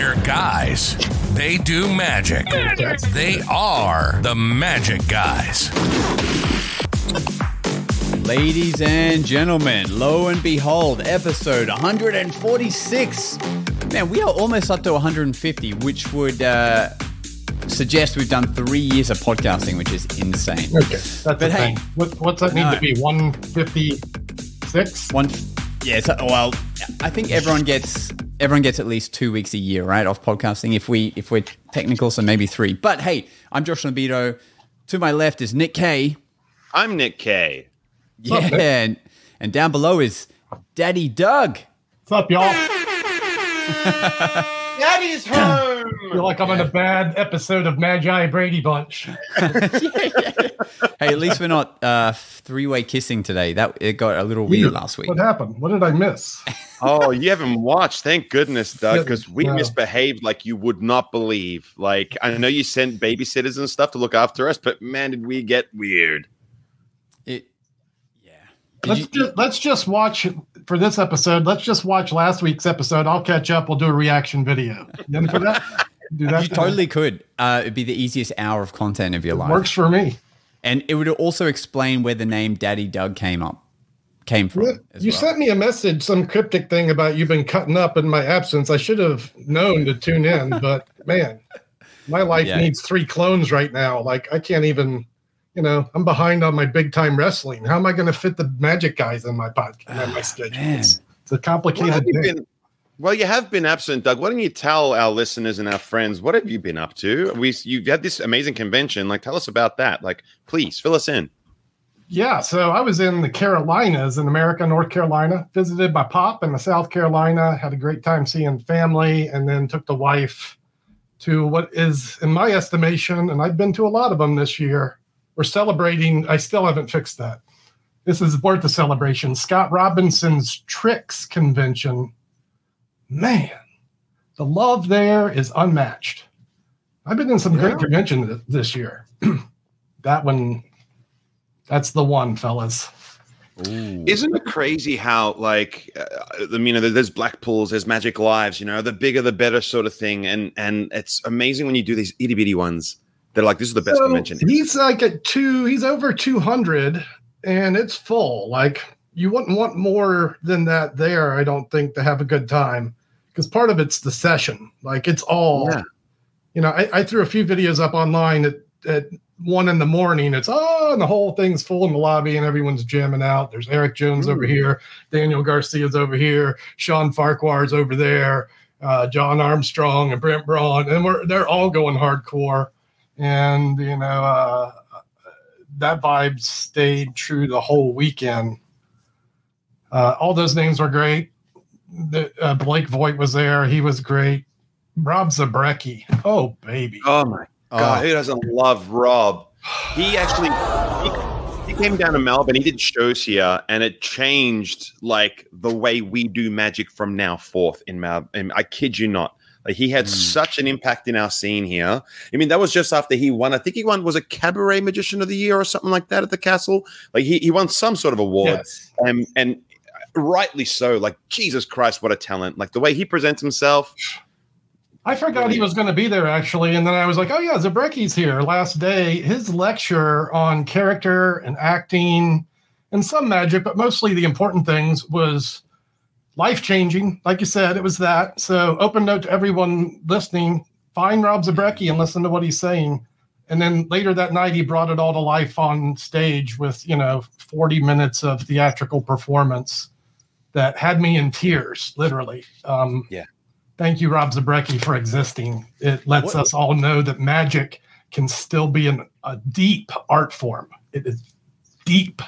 They're guys. They do magic. They are the magic guys. Ladies and gentlemen, lo and behold, episode 146. Man, we are almost up to 150, which would uh, suggest we've done three years of podcasting, which is insane. Okay, that's But the hey, thing. What, what's that need no. to be? One fifty six. One, yeah. So, well, I think everyone gets everyone gets at least two weeks a year, right, off podcasting. If we if we're technical, so maybe three. But hey, I'm Josh Norbido. To my left is Nick Kay. I'm Nick Kay. Yeah, up, and, and down below is Daddy Doug. What's up, y'all? Daddy's home. Feel like I'm in a bad episode of Magi Brady Bunch. Hey, at least we're not uh, three way kissing today. That it got a little weird last week. What happened? What did I miss? oh, you haven't watched. Thank goodness, Doug, because we no. misbehaved like you would not believe. Like I know you sent babysitters and stuff to look after us, but man, did we get weird. It, yeah. Did Let's you- just let's just watch for this episode. Let's just watch last week's episode. I'll catch up. We'll do a reaction video. Then for that, do that. you totally could. Uh, it'd be the easiest hour of content of your life, works for me. and it would also explain where the name Daddy Doug came up, came from. as You well. sent me a message, some cryptic thing about you've been cutting up in my absence. I should have known to tune in, but man, my life Yeah. needs three clones right now. Like I can't even, you know, I'm behind on my big time wrestling. How am I going to fit the magic guys in my podcast, in ah, my schedule? man. It's, it's a complicated have you thing. been? Well, you have been absent, Doug. Why don't you tell our listeners and our friends what have you been up to? We you've had this amazing convention. Like, tell us about that. Like, please fill us in. Yeah, so I was in the Carolinas in America, North Carolina, visited my pop in the South Carolina, had a great time seeing family, and then took the wife to what is, in my estimation, and I've been to a lot of them this year. We're celebrating, I still haven't fixed that. This is worth a celebration. Scott Robinson's Tricks Convention. Man, the love there is unmatched. I've been in some great conventions th- this year. that one that's the one, fellas. Isn't it crazy how, like, uh, I mean, there's Blackpools, there's Magic Lives, you know, the bigger the better sort of thing, and and it's amazing when you do these itty bitty ones. They're like, this is the best So, convention. He's like at two, he's over 200 and it's full. Like you wouldn't want more than that there, I don't think, to have a good time. Because part of it's the session. Like it's all, Yeah. you know, I, I threw a few videos up online at, at one in the morning. It's, oh, and the whole thing's full in the lobby and everyone's jamming out. There's Eric Jones over here, Daniel Garcia's over here, Sean Farquhar's over there, uh, John Armstrong and Brent Braun. And we're, they're all going hardcore and you know uh, that vibe stayed true the whole weekend. Uh, all those names were great. The, uh, Blake Vogt was there; he was great. Rob Zabrecky, oh baby, Oh my god, Oh. who doesn't love Rob? He actually he, he came down to Melbourne. He did shows here, and it changed like the way we do magic from now forth in Melbourne. I kid you not. Like he had mm. such an impact in our scene here. I mean, that was just after he won. I think he won was a cabaret magician of the year or something like that at the castle. Like he, he won some sort of award, yes. and and rightly so. Like Jesus Christ, what a talent! Like the way he presents himself. I forgot he was going to be there actually, and then I was like, "Oh yeah, Zabrecky's here." Last day, his lecture on character and acting and some magic, but mostly the important things was life changing. Like you said, it was that. So open note to everyone listening: find Rob Zabrecky and listen to what he's saying. And then later that night, he brought it all to life on stage with you know forty minutes of theatrical performance that had me in tears, literally. Um, Yeah. Thank you, Rob Zabrecky, for existing. It lets What- us all know that magic can still be an, a deep art form. It is deep,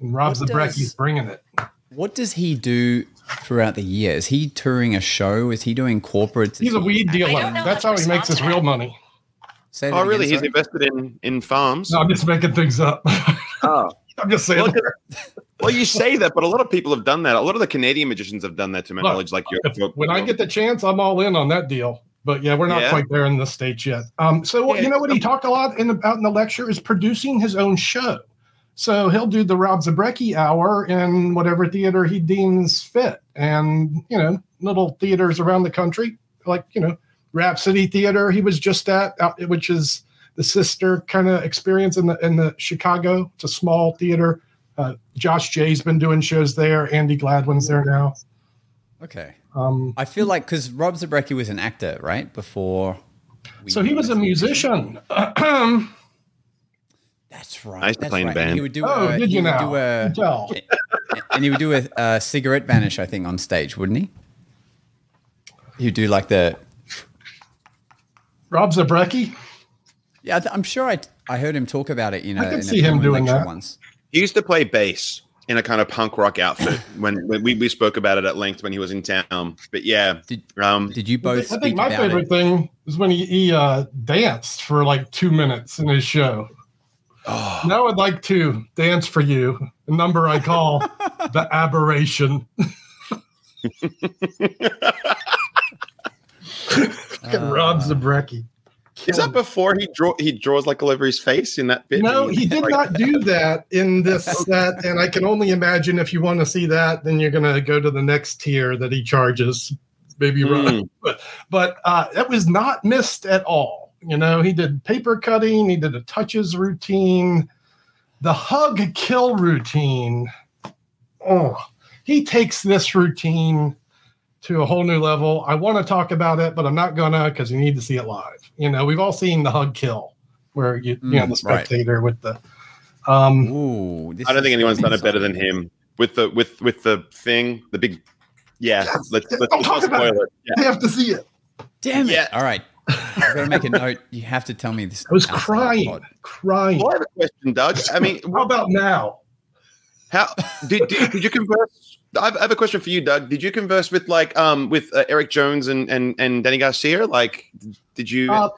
and Rob What Zabrecky's does- bringing it. What does he do throughout the year? Is he touring a show? Is he doing corporates? He's a he- weed dealer. That's how how he makes his real money. Say that Oh, again, really? He's invested in in farms. No, I'm just making things up. Oh. I'm just saying. Look at- Well, you say that, but a lot of people have done that. A lot of the Canadian magicians have done that, to my Look, knowledge. Like your, If- your- when I get the chance, I'm all in on that deal. But yeah, we're not Yeah. quite there in the states yet. Um, so Yeah. you know what he talked a lot in about in the lecture is producing his own show. So he'll do the Rob Zabrecky hour in whatever theater he deems fit, and you know, little theaters around the country. like you know Rhapsody Theater. He was just at, which is the sister kind of experience in the in the Chicago. It's a small theater. Uh, Josh Jay's been doing shows there. Andi Gladwin's there now. Okay. Um, I feel like because Rob Zabrecky was an actor, right? Before. so he was a musician. That's right. I used to play in right. band. He would do. oh, a, did he you would now? Do a, Tell. and he would do a, a cigarette vanish, I think, on stage, wouldn't he? He'd do like the. Rob Zabrecky. Yeah, I th- I'm sure I I heard him talk about it. You know, could in a see him doing that. once. He used to play bass in a kind of punk rock outfit when, when we, we spoke about it at length when he was in town. But yeah, Did um, Did you I both think, I speak think my about favorite it? thing is when he, he uh, danced for like two minutes in his show. Oh, Now I'd like to dance for you. The number I call the aberration. Look at Rob Uh, Zabrecky. is that before he draw he draws like all over his face in that bit? No, he did Like- not do that in this set, and I can only imagine if you want to see that, then you're going to go to the next tier that he charges, maybe Mm. But but uh, it was not missed at all. You know, he did paper cutting, he did a touches routine, the hug kill routine. Oh, he takes this routine to a whole new level. I want to talk about it, but I'm not gonna because you need to see it live. You know, we've all seen the hug kill where you you know Mm, the right. spectator with the um Ooh, I don't think anyone's done it better than him with the with with the thing, the big. Yeah, Yes. let's let's, Don't talk let's about spoil it. Yeah. they have to see it. Damn it! Yeah. All right, I've got to make a note. You have to tell me this. I was crying, pod. crying. Well, I have a question, Doug. I mean, How about now? How did, did, did you converse? I've, a question for you, Doug. Did you converse with like um with uh, Eric Jones and, and and Danny Garcia? Like, did you Uh,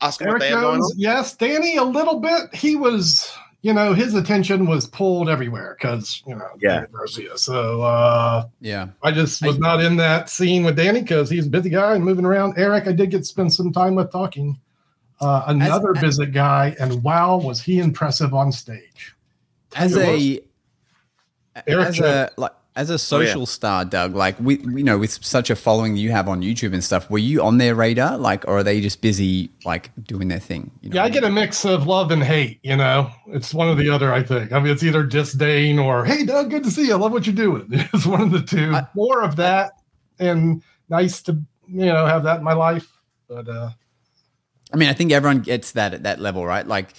ask them what they have going Jones, yes. Danny, a little bit. He was, you know, his attention was pulled everywhere because, you know, Yeah. Garcia. So uh, Yeah. I just was I- not in that scene with Danny because he's a busy guy and moving around. Eric, I did get to spend some time with talking. Uh, another as- busy guy, and wow, was he impressive on stage. As It a Eric as a like as a social star, Doug, like we you know with such a following you have on YouTube and stuff, were you on their radar, like, or are they just busy like doing their thing? You know Yeah, I what get a mix of love and hate. You know, it's one or the other. I think. I mean, it's either disdain or "Hey, Doug, good to see you. I love what you're doing." It's one of the two. I- More of that, and nice to you know have that in my life. But uh, I mean, I think everyone gets that at that level, right? Like,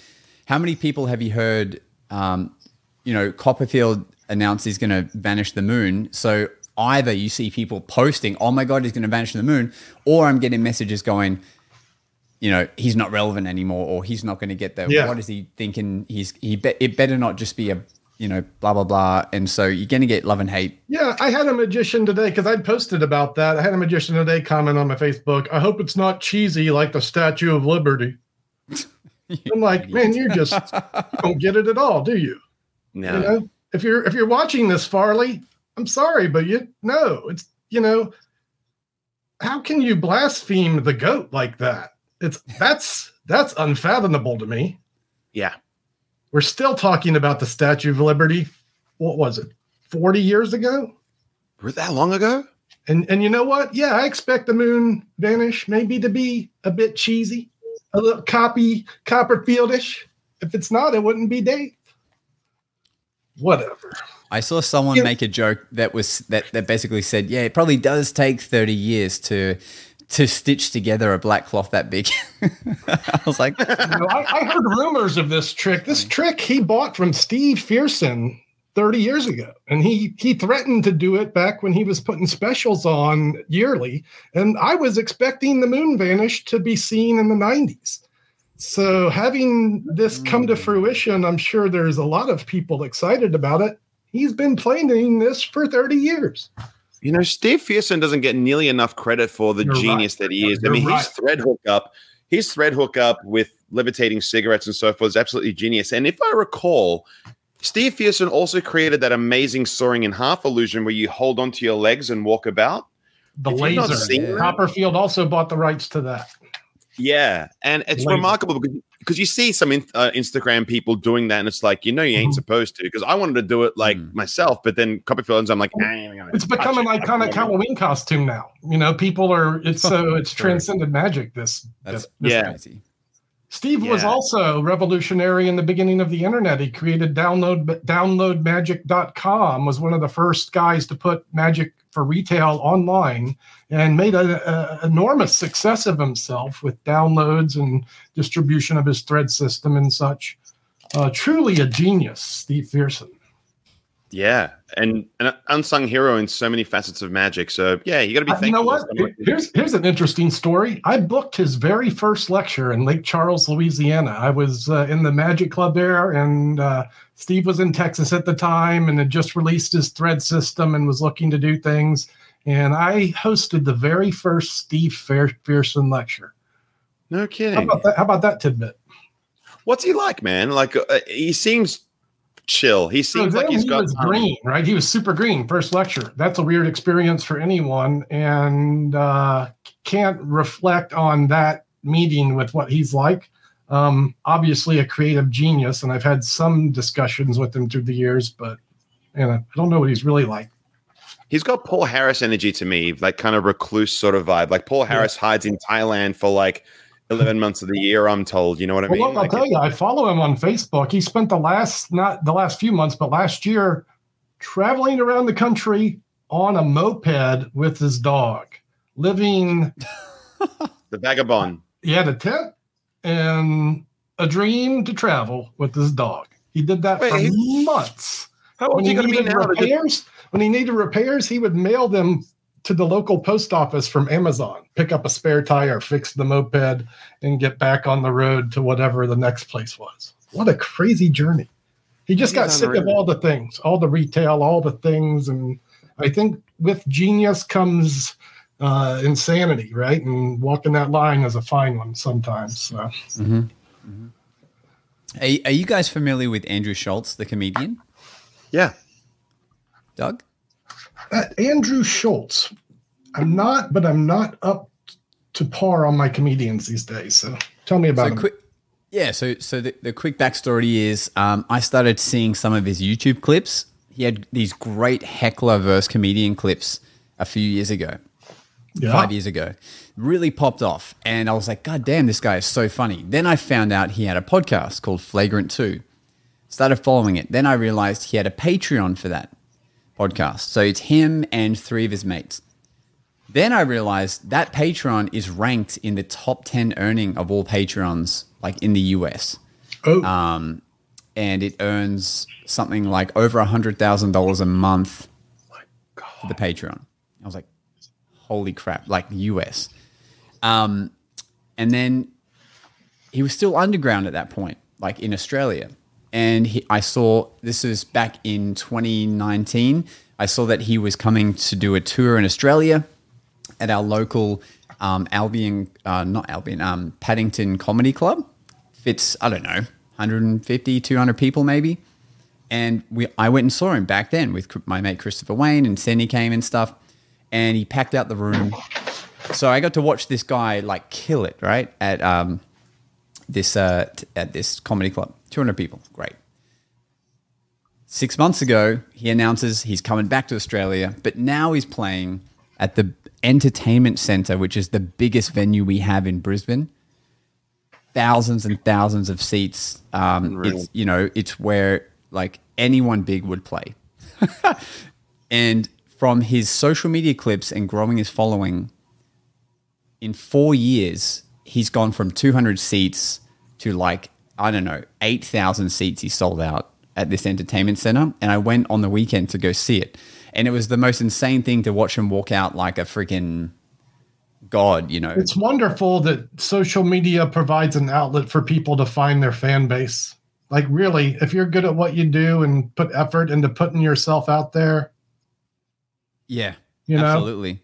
how many people have you heard? Um, you know, Copperfield announced he's going to vanish the moon. So either you see people posting, "Oh my god, he's going to vanish the moon," or I'm getting messages going, you know, he's not relevant anymore, or he's not going to get there. Yeah. What is he thinking? He's he. Be, it better not just be a you know blah blah blah. And so you're going to get love and hate. yeah, I had a magician today because I posted about that. I had a magician today comment on my Facebook. I hope it's not cheesy like the Statue of Liberty. I'm like, man, you just don't get it at all, do you? No. You know, if you're if you're watching this, Farley, I'm sorry, but you no, it's you know, how can you blaspheme the goat like that? It's that's that's unfathomable to me. Yeah. We're still talking about the Statue of Liberty. What was it? 40 years ago? Was that long ago? And and you know what? Yeah, I expect the moon vanish maybe to be a bit cheesy, a little copy Copperfieldish. If it's not, it wouldn't be Dave. Whatever. I saw someone Yeah. make a joke that was that that basically said, "Yeah, it probably does take thirty years to to stitch together a black cloth that big." I was like, You know, I, I heard rumors of this trick. This trick he bought from Steve Fearson 30 years ago. And he he threatened to do it back when he was putting specials on yearly. And I was expecting the moon vanish to be seen in the 90s. So having this come to hmm. fruition, I'm sure there's a lot of people excited about it. He's been planning this for 30 years. You know, Steve Fearson doesn't get nearly enough credit for the You're genius that he is. I You're mean, right. his thread hookup, his thread hookup with levitating cigarettes and so forth is absolutely genius. And if I recall, Steve Fearson also created that amazing soaring in half illusion where you hold onto your legs and walk about. The If laser. Copperfield also bought the rights to that. Yeah, and it's Laser. remarkable because because you see some in, uh, Instagram people doing that, and it's like you know you ain't Mhm. supposed to. Because I wanted to do it like Mm. myself, but then Copperfield, I'm like, "I ain't gonna It's touch become an it." iconic Halloween costume now. You know, people are. It's so it's transcended magic. This, That's this Yeah. crazy. Steve was also revolutionary in the beginning of the internet. He created download downloadmagic.com was one of the first guys to put magic for retail online and made an enormous success of himself with downloads and distribution of his thread system and such. Uh, truly a genius, Steve Fearson. Yeah, and an unsung hero in so many facets of magic. So yeah, you got to be Uh, thankful. you know what? Here's here's an interesting story. I booked his very first lecture in Lake Charles, Louisiana. I was uh, in the Magic Club there, and uh, Steve was in Texas at the time, and had just released his thread system and was looking to do things. And I hosted the very first Steve Fearson lecture. no kidding. How about that? How about that tidbit? What's he like, man? Like uh, he seems chill. He So seems like then he's he got was time. green, right? He was super green first lecture. That's a weird experience for anyone, and uh, can't reflect on that meeting with what he's like. Um, obviously, a creative genius, and I've had some discussions with him through the years, but you know, I don't know what he's really like. He's got Paul Harris energy to me, like kind of recluse sort of vibe. Like Paul Harris hides in Thailand for like eleven months of the year. I'm told. You know what I Well, mean? look, I'll Like, tell you, I follow him on Facebook. He spent the last not the last few months, but last year traveling around the country on a moped with his dog, living the vagabond. he had a tent and a dream to travel with his dog. He did that Wait, for he- months. How old When are he you going to be needed now? repairs, when he needed repairs, he would mail them to the local post office from Amazon, pick up a spare tire, fix the moped, and get back on the road to whatever the next place was. What a crazy journey. He just got He's sick of all the things, all the retail, all the things. And I think with genius comes uh, insanity, right? And walking that line is a fine one sometimes. So. Mm-hmm. Are, are you guys familiar with Andrew Schulz, the comedian? Yeah. Doug? Uh, Andrew Schulz. I'm not, but I'm not up to par on my comedians these days. So tell me about So quick, yeah. So so the, the quick backstory is um, I started seeing some of his YouTube clips. He had these great heckler verse comedian clips a few years ago, yeah. five years ago. Really popped off, and I was like, God damn, this guy is so funny. Then I found out he had a podcast called Flagrant Two. Started following it. Then I realized he had a Patreon for that podcast. So it's him and three of his mates. Then I realized that Patreon is ranked in the top 10 earning of all Patreons, like in the US. Oh, Um, and it earns something like over $100,000 a month for the Patreon. I was like, holy crap, like US. Um, and then he was still underground at that point, like in Australia. And he, I saw this is back in 2019. I saw that he was coming to do a tour in Australia at our local um, Albion, uh, not Albion, um, Paddington Comedy Club. Fits, I don't know, 150, 200 people maybe. And we, I went and saw him back then with my mate Christopher Wayne and Sandy came and stuff. And he packed out the room. So I got to watch this guy like kill it, right? At um, this uh, t- at this comedy club, 200 people, great. Six months ago, he announces he's coming back to Australia, but now he's playing at the Entertainment Centre, which is the biggest venue we have in Brisbane. Thousands and thousands of seats. Um, it's you know it's where like anyone big would play. and from his social media clips and growing his following, in four years, he's gone from 200 seats to like, I don't know, 8,000 seats he sold out at this entertainment center. And I went on the weekend to go see it. And it was the most insane thing to watch him walk out like a freaking god, you know. it's wonderful that social media provides an outlet for people to find their fan base. Like, really, if you're good at what you do and put effort into putting yourself out there, yeah, you know, absolutely.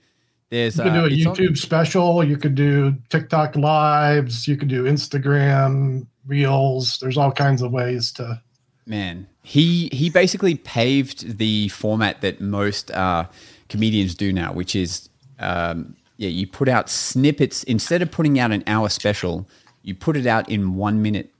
There's you could do uh, a it's on- YouTube special, you could do TikTok lives, you could do Instagram reels. There's all kinds of ways to. Man, he he basically paved the format that most uh, comedians do now, which is um, yeah, you put out snippets instead of putting out an hour special. you put it out in one minute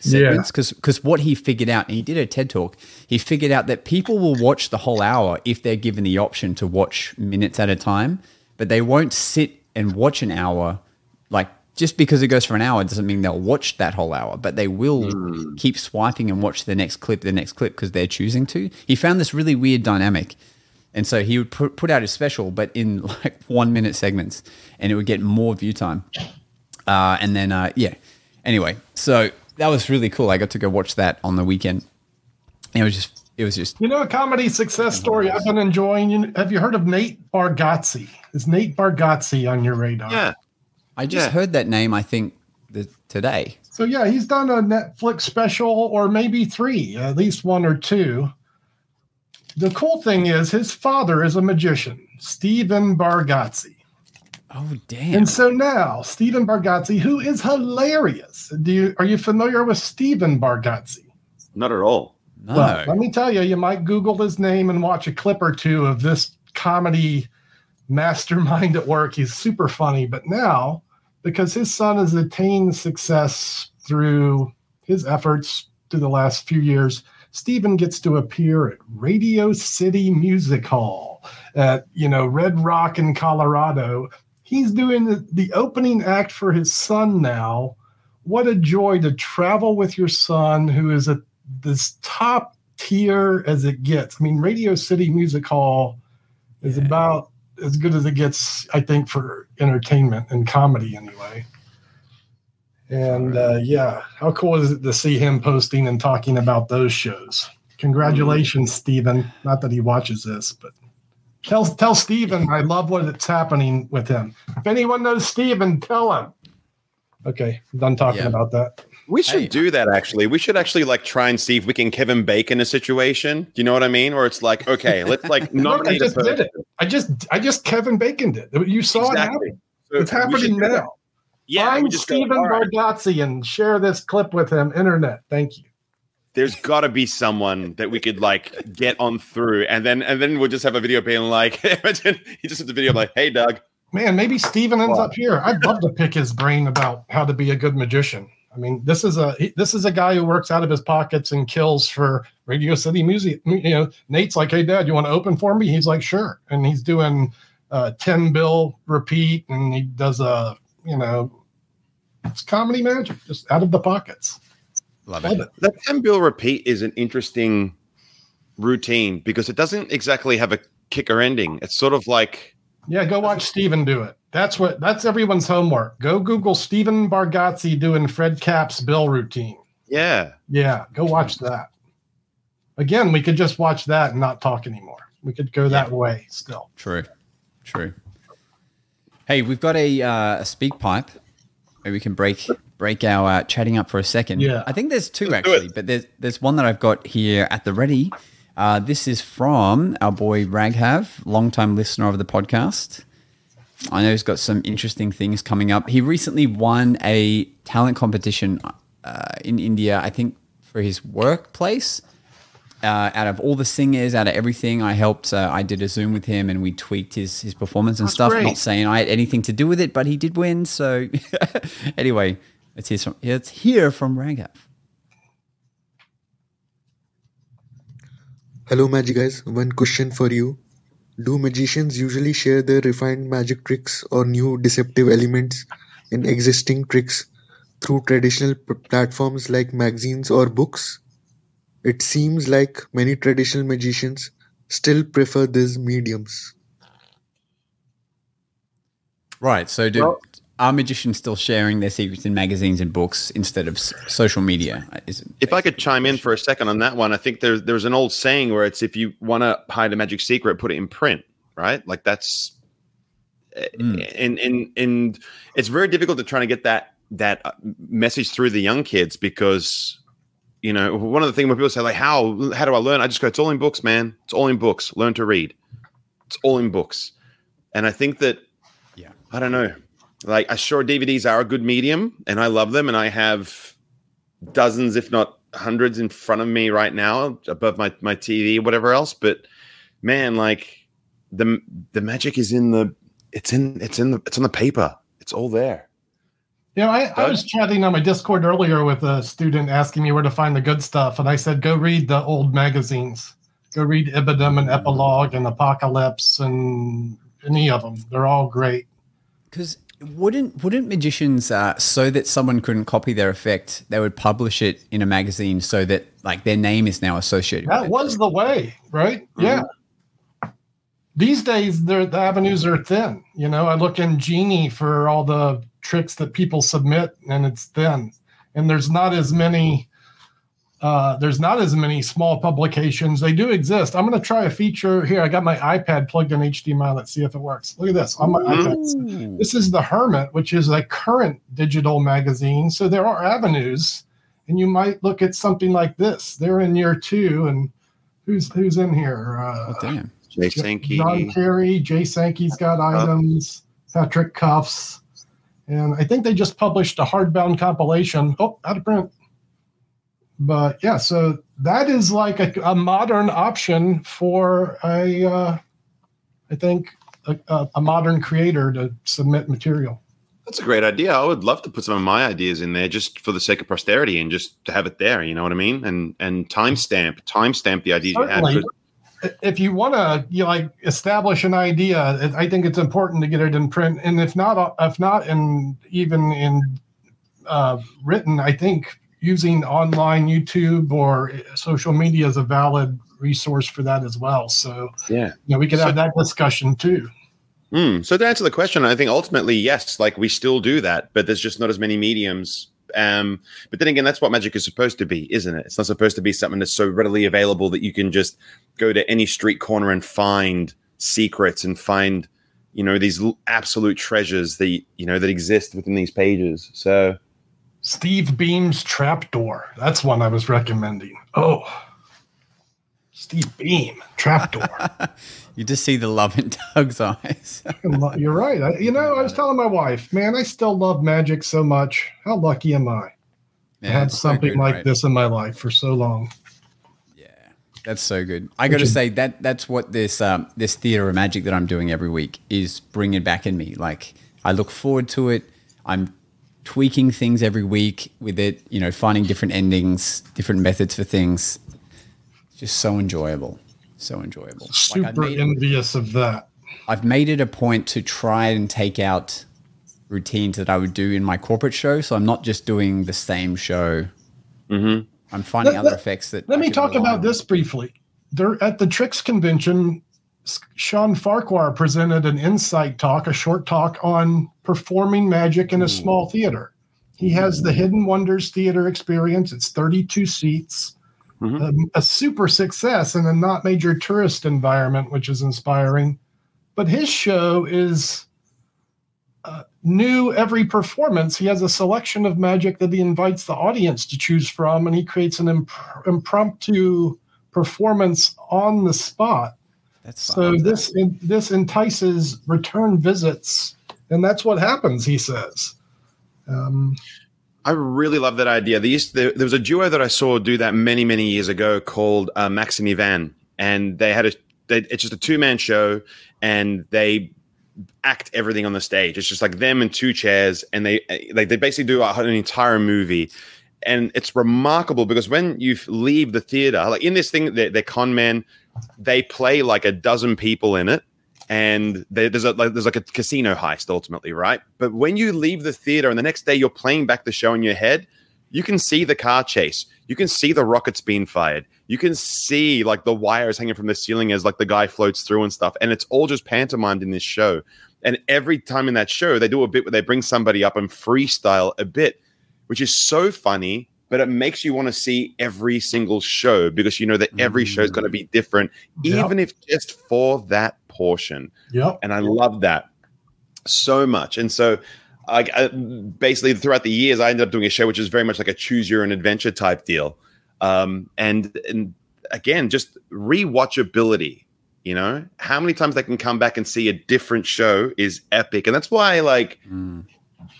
segments because because what he figured out and he did a ted talk he figured out that people will watch the whole hour if they're given the option to watch minutes at a time but they won't sit and watch an hour like just because it goes for an hour doesn't mean they'll watch that whole hour but they will keep swiping and watch the next clip the next clip because they're choosing to. He found this really weird dynamic and so he would put, put out his special but in like one minute segments and it would get more view time. Uh, and then uh, yeah. Anyway so that was really cool. I got to go watch that on the weekend. And it was just it was just You know, a comedy success story I've been enjoying. You- Have you heard of Nate Bargatze? Is Nate Bargatze on your radar? Yeah. i just Yeah. heard that name i think the, today So yeah, he's done a Netflix special or maybe three, at least one or two. The cool thing is his father is a magician, Stephen Bargatze. oh damn And so now Stephen Bargatze, who is hilarious. Do you are you familiar with Stephen Bargatze? Not at all. No Well, let me tell you, you might Google his name and watch a clip or two of this comedy mastermind at work. He's super funny. But now, because his son has attained success through his efforts through the last few years, Stephen gets to appear at Radio City Music Hall at, you know, Red Rock in Colorado. He's doing the, the opening act for his son now. What a joy to travel with your son, who is at this top tier as it gets. I mean, Radio City Music Hall is Yeah. about as good as it gets, I think, for entertainment and comedy, anyway. And uh, yeah, how cool is it to see him posting and talking about those shows? Congratulations, Stephen. Not that he watches this, but tell tell Stephen I love what it's happening with him. If anyone knows Stephen, tell him. Okay, I'm done talking about that. We should Hey. do that actually. We should actually like try and see if we can Kevin Bacon a situation. Do you know what I mean? Where it's like, okay, let's like Look, I nominate a just did it. I just I just Kevin Bacon did. You saw it Exactly. happen. So It's happening now. Yeah, we Find just go, Stephen "All right, Bargatze and share this clip with him. Internet. Thank you. there's got to be someone that we could like get on through, and then and then we'll just have a video being like, imagine he just has a video like, hey Doug, Man, maybe Steven ends Wow. up here. I'd love to pick his brain about how to be a good magician. I mean, this is a this is a guy who works out of his pockets and kills for Radio City Music. You know, Nate's like, "Hey, Dad, you want to open for me?" He's like, "Sure," and he's doing uh, ten bill repeat, and he does a you know, it's comedy magic, just out of the pockets. love Love it it. that ten bill repeat is an interesting routine because it doesn't exactly have a kicker ending. It's sort of like Yeah, go watch Steven do it. That's what that's everyone's homework. Go Google Stephen Bargatze doing Fred Kaps' bill routine. yeah, Yeah, go watch that. Again, we could just watch that and not talk anymore. We could go that way still. True, true. Hey, we've got a uh, a speak pipe. Maybe we can break break our uh, chatting up for a second. Yeah. I think there's 2 Let's actually, but there's there's one that I've got here at the ready. Uh, this is from our boy Raghav, longtime listener of the podcast. I know he's got some interesting things coming up. He recently won a talent competition uh, in India, I think, for his workplace uh, out of all the singers, out of everything, I helped. Uh, I did a Zoom with him, and we tweaked his his performance and That's stuff. great. Not saying I had anything to do with it, but he did win. So anyway, let's hear from let's hear from Raghav. Hello, Magic Guys. One question for you. Do magicians usually share their refined magic tricks or new deceptive elements in existing tricks through traditional p- platforms like magazines or books? It seems like many traditional magicians still prefer these mediums. Right. So do Well- are magicians still sharing their secrets in magazines and books instead of s- social media? If I could chime in for a second on that one, I think there's there's an old saying where it's if you want to hide a magic secret, put it in print, right? Like that's Mm. and and and it's very difficult to try to get that that uh, message through the young kids because you know one of the things when people say like how how do I learn? I just go it's all in books, man. It's all in books. Learn to read. It's all in books, and I think that Yeah. I don't know. Like, I sure DVDs are a good medium, and I love them, and I have dozens, if not hundreds, in front of me right now, above my my TV, whatever else. But man, like the the magic is in the it's in it's in the it's on the paper. It's all there. You know, I, I was chatting on my Discord earlier with a student asking me where to find the good stuff, and I said, go read the old magazines. Go read Ibidem and mm. Epilogue and Apocalypse and any of them. They're all great. Because wouldn't wouldn't magicians uh, so that someone couldn't copy their effect, they would publish it in a magazine so that like their name is now associated. That with it. was the way, right? Yeah. These days, the avenues are thin. You know, I look in Genii for all the tricks that people submit, and it's thin. And there's not as many. Uh, there's not as many small publications. They do exist. I'm going to try a feature here. I got my iPad plugged in HDMI. Let's see if it works. Look at this on my iPad. This is the Hermit, which is a current digital magazine. So there are avenues, and you might look at something like this. They're in year two, and who's who's in here? Uh, Oh, damn. Jay John Sankey. Kerry, Jay Sankey's got items, Patrick Kuffs, and I think they just published a hardbound compilation. Oh, out of print. But yeah, so that is like a, a modern option for a, uh, I think, a, a, a modern creator to submit material. That's a great idea. I would love to put some of my ideas in there just for the sake of posterity and just to have it there. You know what I mean? And and timestamp, timestamp the ideas you Certainly. had. if you want to you know, like establish an idea i think it's important to get it in print and if not if not and even in uh, written i think using online youtube or social media is a valid resource for that as well so Yeah. you know we could So- have that discussion too Hmm. So to answer the question, I think ultimately yes, like we still do that, but there's just not as many mediums. Um, but then again, that's what magic is supposed to be, isn't it? It's not supposed to be something that's so readily available that you can just go to any street corner and find secrets and find, you know, these l- absolute treasures that you know that exist within these pages. So steve beam's trapdoor that's one i was recommending oh steve beam trapdoor You just see the love in Doug's eyes. You're right. I, you know, I was telling my wife, man, I still love magic so much. How lucky am I to Yeah, have it's so something good, like right? this in my life for so long? Yeah, that's so good. I got to say that that's what this um, this theater of magic that I'm doing every week is bringing back in me. Like I look forward to it. I'm tweaking things every week with it. You know, finding different endings, different methods for things. It's Just so enjoyable, so enjoyable. Super made- envious of that. I've made it a point to try and take out routines that I would do in my corporate show. So I'm not just doing the same show. Mhm. I'm finding Let- other let- effects that. Let I me talk about on. this briefly. There, at the Tricks convention, S- Sean Farquhar presented an insight talk, a short talk on performing magic in a small theater. He has the Hidden Wonders Theater experience. It's 32 seats, Mhm. um, a super success in a not major tourist environment, which is inspiring. But his show is uh, new every performance. He has a selection of magic that he invites the audience to choose from, and he creates an imp- impromptu performance on the spot. That's So fun. this in, this entices return visits, and that's what happens. He says. Um, I really love that idea. There, used, there, there was a duo that I saw do that many, many years ago called uh, Max and Ivan, and they had a. They, it's just a two man show, and they act everything on the stage. It's just like them and two chairs, and they like they basically do an entire movie. And it's remarkable because when you leave the theater, like in this thing, they're, they're con men, they play like a dozen people in it, and there- there's a like, there's like a casino heist ultimately, right? But when you leave the theater and the next day you're playing back the show in your head, you can see the car chase, you can see the rockets being fired, you can see like the wires hanging from the ceiling as like the guy floats through and stuff, and it's all just pantomimed in this show. And every time in that show, they do a bit where they bring somebody up and freestyle a bit, which is so funny. But it makes you want to see every single show because you know that every show is going to be different, Yep. even if just for that portion Yeah. and I love that so much. And so, I, I basically throughout the years, I ended up doing a show which is very much like a choose your own adventure type deal. Um, and and again, just rewatchability. You know, how many times they can come back and see a different show is epic, and that's why like Mm.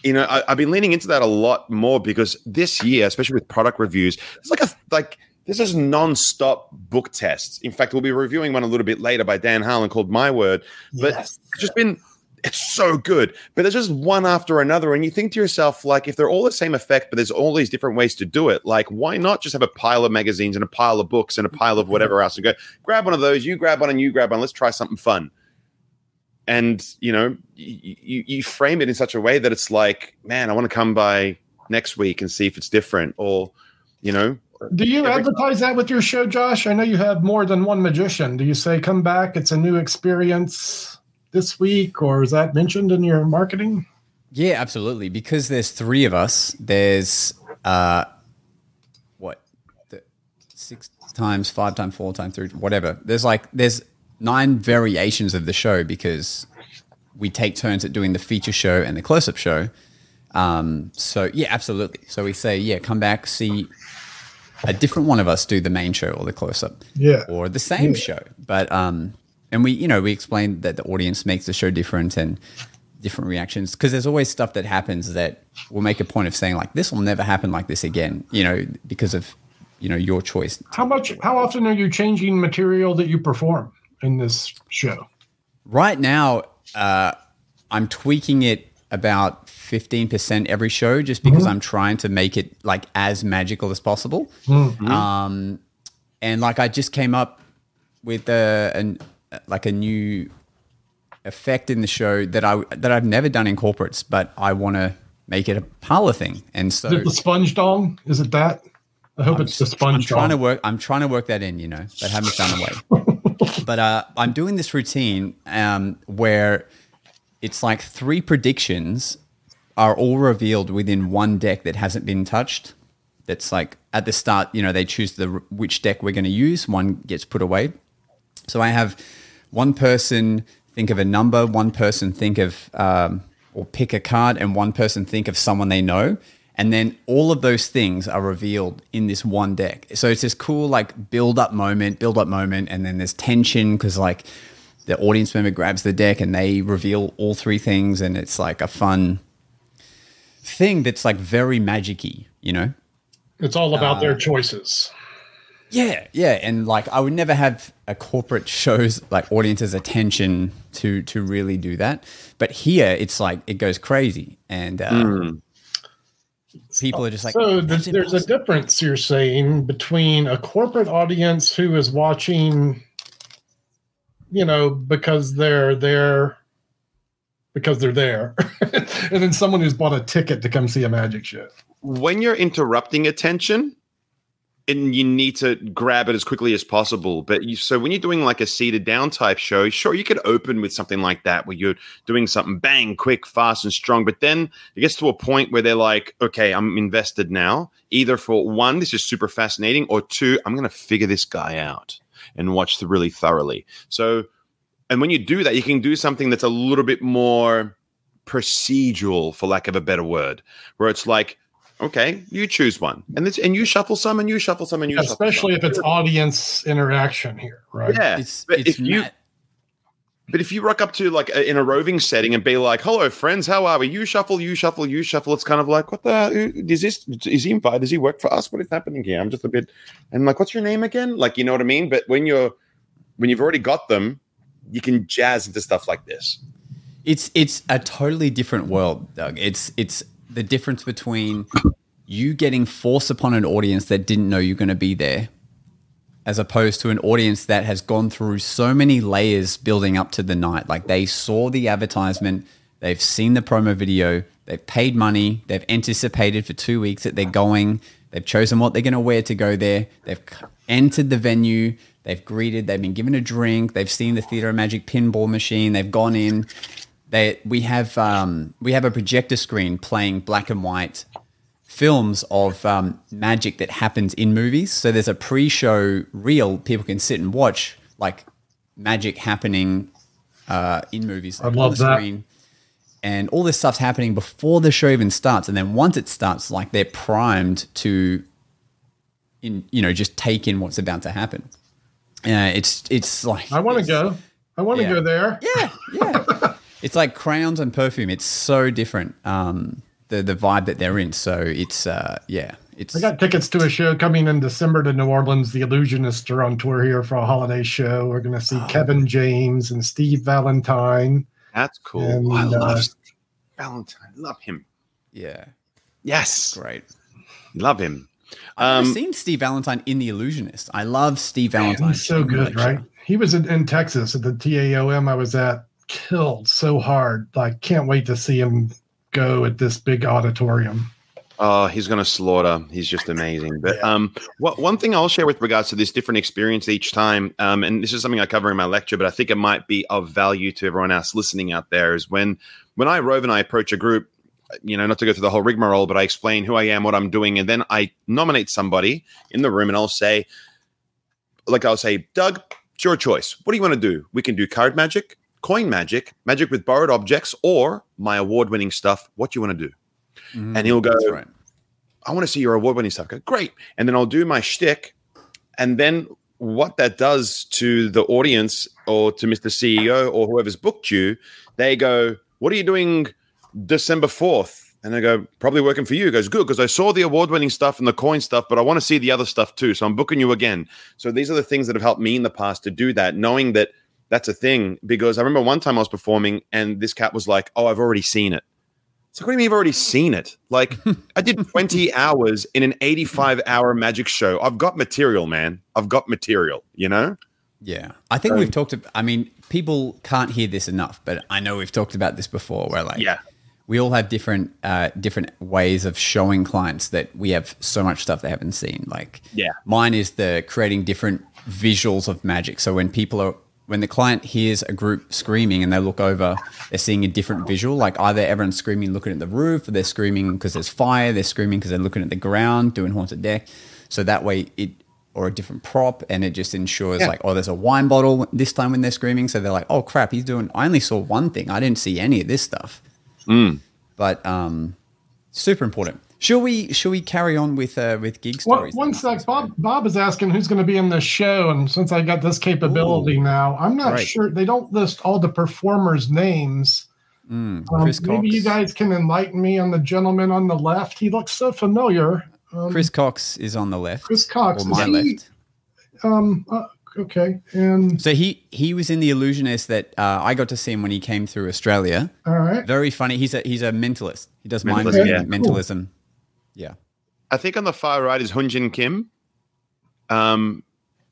You know I, I've been leaning into that a lot more because this year, especially with product reviews, it's like a like this is non-stop book tests. In fact, we'll be reviewing one a little bit later by Dan Harlan called My Word, but Yes. it's just been it's so good. But there's just one after another. And you think to yourself, like, if they're all the same effect, but there's all these different ways to do it, like, why not just have a pile of magazines and a pile of books and a pile of whatever else and go, grab one of those, you grab one and you grab one, let's try something fun. And, you know, you, you, you frame it in such a way that it's like, man, I want to come by next week and see if it's different. Or, you know, Do you Every- advertise that with your show, Josh? I know you have more than one magician. Do you say, come back, it's a new experience this week, or is that mentioned in your marketing? Yeah, absolutely. Because there's three of us. There's uh, what the, six times, five times, four times, three, whatever. There's like there's nine variations of the show because we take turns at doing the feature show and the close-up show. Um, so yeah, absolutely. So we say, yeah, come back, see a different one of us do the main show or the close-up Yeah. or the same show. But um, and we you know we explain that the audience makes the show different and different reactions because there's always stuff that happens that we'll make a point of saying like this will never happen like this again. You know because of you know your choice. How much? How often are you changing material that you perform in this show? Right now, uh, I'm tweaking it about 15% every show just because I'm trying to make it like as magical as possible. Um, and like I just came up with a, an, like a new effect in the show that I that I've never done in corporates, but I want to make it a parlor thing. And so the sponge dong? Is it that? I hope it's the sponge. I'm trying to work. I'm trying to work that in, you know, but haven't found a way. but uh, I'm doing this routine um, where it's like three predictions are all revealed within one deck that hasn't been touched. That's like at the start, you know, they choose the which deck we're going to use. One gets put away. So I have one person think of a number, one person think of um, or pick a card, and one person think of someone they know. And then all of those things are revealed in this one deck. So it's this cool like build up moment, build up moment, and then there's tension because like the audience member grabs the deck and they reveal all three things, and it's like a fun thing that's like very magic-y, you know? It's all about Uh, their choices. Yeah, yeah, and like I would never have a corporate shows like audience's attention to to really do that, but here it's like it goes crazy, and uh, Mm. People are just like, so "That's th- there's a difference you're saying between a corporate audience who is watching, you know, because they're there, because they're there, and then someone who's bought a ticket to come see a magic show. when you're interrupting attention and you need to grab it as quickly as possible. But you so when you're doing like a seated down type show sure you could open with something like that where you're doing something bang quick fast and strong. But then it gets to a point where they're like okay i'm invested now either for one this is super fascinating or two i'm going to figure this guy out and watch the really thoroughly. So and when you do that you can do something that's a little bit more procedural for lack of a better word where it's like okay you choose one. And this and you shuffle some and you shuffle some and you shuffle Especially some. if it's audience interaction here, right? yeah It's but it's if you but if you rock up to like a, in a roving setting and be like hello friends how are we? You shuffle you shuffle you shuffle. It's kind of like what the uh, is this is he invited? Does he work for us? What is happening here? I'm just a bit and like what's your name again? Like you know what i mean? But when you're when you've already got them you can jazz into stuff like this. It's it's a totally different world, Doug. It's it's the difference between you getting forced upon an audience that didn't know you're going to be there, as opposed to an audience that has gone through so many layers building up to the night. Like they saw the advertisement, they've seen the promo video, they've paid money, they've anticipated for two weeks that they're going, they've chosen what they're going to wear to go there, they've entered the venue, they've greeted, they've been given a drink, they've seen the Theater of Magic pinball machine, they've gone in. They, we have um, we have a projector screen playing black and white films of um, magic that happens in movies. So there's a pre-show reel people can sit and watch, like magic happening uh, in movies. I on love the that. screen. And all this stuff's happening before the show even starts, and then once it starts, like they're primed to, in you know, just take in what's about to happen. Uh, it's it's like I want to go. I want to Yeah. go there. yeah, yeah. it's like crayons and perfume. It's so different. Um, the the vibe that they're in. So it's uh, yeah, it's I got tickets to a show coming in December to New Orleans. The Illusionists are on tour here for a holiday show. We're going to see Oh. Kevin James and Steve Valentine. That's cool. And, I love uh, Steve Valentine. Love him. Yeah, Yes, great. love him. I've Um, seen Steve Valentine in The Illusionist. I love Steve Valentine. he's so good, right? He was in, in Texas at the TAOM I was at, killed so hard. Like, can't wait to see him go at this big auditorium. Oh, he's going to slaughter. He's just amazing. But um, what one thing I'll share with regards to this different experience each time, um, and this is something I cover in my lecture, but I think it might be of value to everyone else listening out there, is when when I Rove and I approach a group, you know, not to go through the whole rigmarole, but I explain who I am, what I'm doing, and then I nominate somebody in the room, and I'll say, like I'll say, Doug, it's your choice. What do you want to do? We can do card magic, coin magic, magic with borrowed objects, or my award-winning stuff. What do you want to do? Mm, And he'll go, right. I want to see your award winning stuff. I go, great. And then I'll do my shtick. And then what that does to the audience or to Mr. CEO or whoever's booked you, they go, What are you doing December 4th? And I go, Probably working for you. He goes, Good, because I saw the award winning stuff and the coin stuff, but I want to see the other stuff too. So I'm booking you again. So these are the things that have helped me in the past to do that, knowing that that's a thing. Because I remember one time I was performing and this cat was like, Oh, I've already seen it. So what do you mean you've already seen it? Like I did 20 hours in an 85 hour magic show. I've got material, man. I've got material, you know? Yeah, I think we've talked. About, I mean, people can't hear this enough, but I know we've talked about this before. Where like, Yeah. we all have different uh, different ways of showing clients that we have so much stuff they haven't seen. Like, Yeah. mine is the creating different visuals of magic. So when people are when the client hears a group screaming and they look over, they're seeing a different visual. Like either everyone's screaming looking at the roof, or they're screaming because there's fire. They're screaming because they're looking at the ground doing haunted deck. So that way it or a different prop and it just ensures Yeah. like oh there's a wine bottle this time when they're screaming so they're like oh crap he's doing i only saw one thing i didn't see any of this stuff but um super important should we should we carry on with uh with gig One, stories one then? sec. Bob Bob is asking who's going to be in the show, and since I got this capability now, I'm not Right. sure. They don't list all the performers' names. Mm, Um, chris cox maybe you guys can enlighten me on the gentleman on the left. He looks so familiar. Um, chris cox is on the left Chris Cox. or my he- left Um. uh, okay. And so he he was in the illusionist that uh, i got to see him when he came through australia all right. very funny he's a he's a mentalist he does mind Mentalist, reading, yeah. mentalism yeah I think on the far right is Hyun Joon Kim. Um,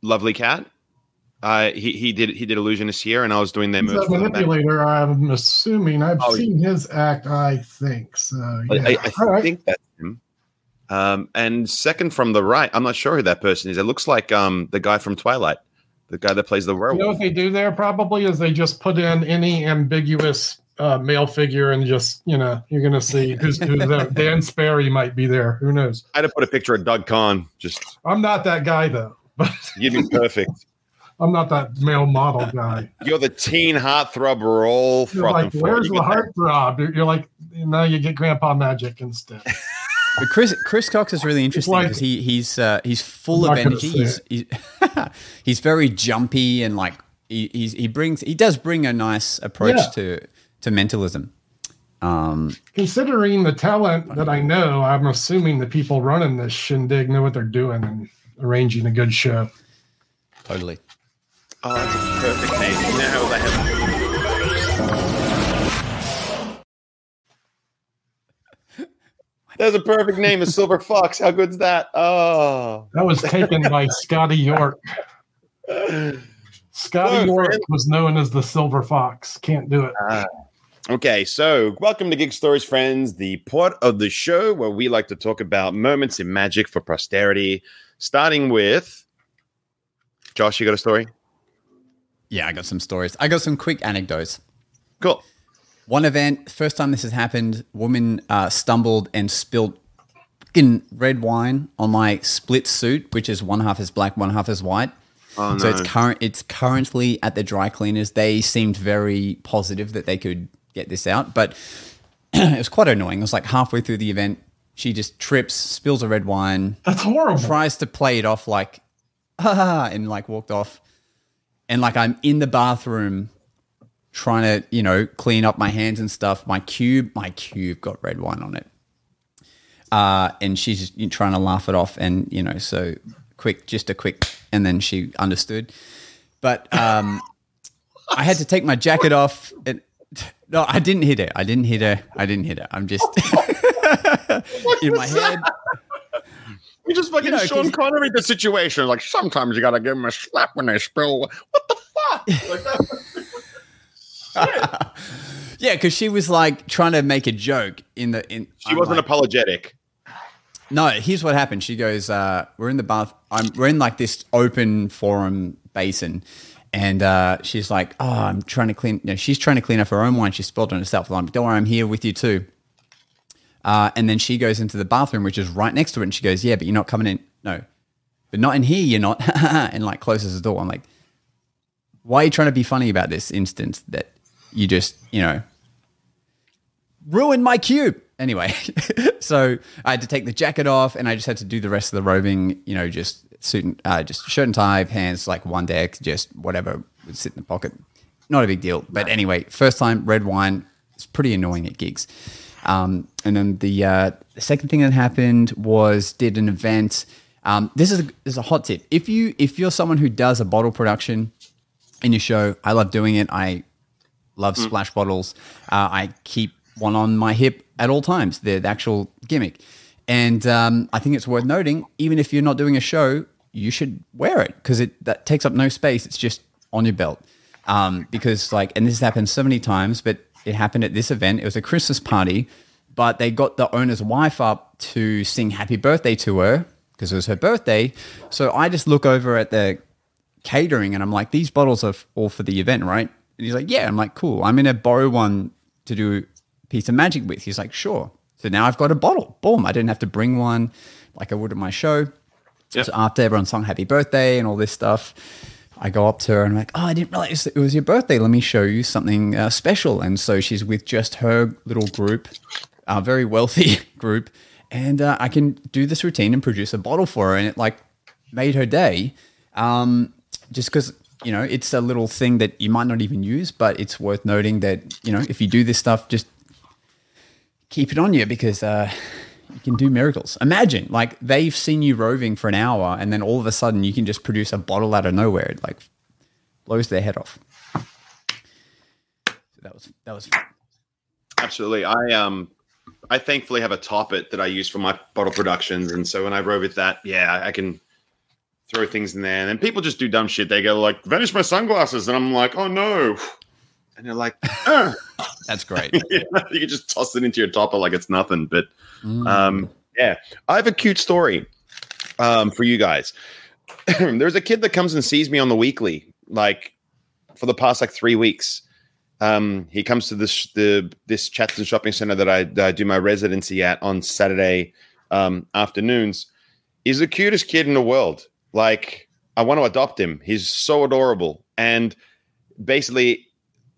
lovely cat. Uh, he he did he did illusionist here, and I was doing their He's moves. a for them manipulator. I'm assuming. I've Oh, seen his act. I think so. Yeah. I, I all right. think that's him. Um, and second from the right, I'm not sure who that person is. It looks like um the guy from Twilight, the guy that plays the You know werewolf. what they do there probably is they just put in any ambiguous uh, male figure and just you know you're gonna see who's who's there. Dan Sperry might be there. Who knows? I'd have put a picture of Doug Conn. Just I'm not that guy though. But you'd be perfect. I'm not that male model guy. You're the teen heartthrob. We're all You're like, where's the heartthrob? You're, you're like, now you get Grandpa Magic instead. But Chris Chris Cox is really interesting like- because he he's uh, he's full I'm of energy. He's he's, he's very jumpy and like he he's, he brings he does bring a nice approach Yeah. to to mentalism. Um, Considering the talent that I know, I'm assuming the people running this shindig know what they're doing and arranging a good show. totally. Oh, that's a perfect name. You know how they have. There's a perfect name, a silver fox. How good's that? Oh, That was taken by Scotty York. Scotty Whoa, York was known as the Silver Fox. Can't do it. Okay, so welcome to Gig Stories, friends, the part of the show where we like to talk about moments in magic for posterity. Starting with Josh, you got a story? Yeah, I got some stories. I got some quick anecdotes. Cool. One event, first time this has happened, woman uh, stumbled and spilled fucking red wine on my split suit, which is one half is black, one half is white. Oh, no. So it's current. It's currently at the dry cleaners. They seemed very positive that they could get this out, but it was quite annoying. It was like halfway through the event, she just trips, spills a red wine, That's horrible. tries to play it off like, ha," and like walked off. And like I'm in the bathroom trying to, you know, clean up my hands and stuff. My cube, my cube got red wine on it. Uh, and she's just trying to laugh it off. And, you know, so quick, just a quick, and then she understood. But um, I had to take my jacket off. And No, I didn't hit it. I didn't hit her. I didn't hit her. I'm just in my head. You just fucking You know, Sean Connery the situation. Like sometimes you gotta give them a slap when they spill. What the fuck? Like. Yeah, because she was like trying to make a joke in the in. She I'm wasn't like- apologetic. No, here's what happened. She goes, uh, "We're in the bath. I'm. We're in like this open forum basin." And uh, she's like, "Oh, I'm trying to clean." You know, she's trying to clean up her own wine. She spilled on herself. Like, "Don't worry, I'm here with you too." Uh, and then she goes into the bathroom, which is right next to it, and she goes, "Yeah, but you're not coming in. No, but not in here. You're not." and like closes the door. I'm like, "Why are you trying to be funny about this instance that you just, you know, ruined my cube?" Anyway, so I had to take the jacket off, and I just had to do the rest of the roving. You know, just suit, and, uh, just shirt and tie, pants, like one deck, just whatever would sit in the pocket. Not a big deal. But anyway, first time red wine. It's pretty annoying at gigs. Um, and then the, uh, the second thing that happened was did an event. Um, this is a, this is a hot tip. If you if you're someone who does a bottle production in your show, I love doing it. I love splash bottles. Uh, I keep one on my hip at all times. The, the actual gimmick, and um, I think it's worth noting. Even if you're not doing a show, you should wear it because it that takes up no space. It's just on your belt. Um, because like, and this has happened so many times, but it happened at this event. It was a Christmas party, but they got the owner's wife up to sing happy birthday to her because it was her birthday. So I just look over at the catering and I'm like, these bottles are all for the event, right? And he's like, yeah. I'm like, cool. I'm going to borrow one to do piece of magic with. He's like, sure. So now I've got a bottle. Boom. I didn't have to bring one like I would at my show. So after everyone sung happy birthday and all this stuff, I go up to her and I'm like, oh, I didn't realize it was your birthday. Let me show you something uh, special. And so she's with just her little group, a very wealthy group. And uh, I can do this routine and produce a bottle for her. And it like made her day. Um, just because, you know, it's a little thing that you might not even use, but it's worth noting that, you know, if you do this stuff, just keep it on you because uh, you can do miracles. Imagine, like, they've seen you roving for an hour and then all of a sudden you can just produce a bottle out of nowhere. It like blows their head off. So that was, that was, fun. Absolutely. I um I thankfully have a top it that I use for my bottle productions. And so when I rove with that, yeah, I can throw things in there. And then people just do dumb shit. They go like, vanish my sunglasses. And I'm like, oh no. And you're like, "Uh." that's great. you can just toss it into your topper like it's nothing. But um, yeah, I have a cute story um, for you guys. There's a kid that comes and sees me on the weekly, like for the past like three weeks. Um, he comes to this the this Chatswood shopping center that I, that I do my residency at on Saturday um, afternoons. He's the cutest kid in the world. Like I want to adopt him. He's so adorable. And basically,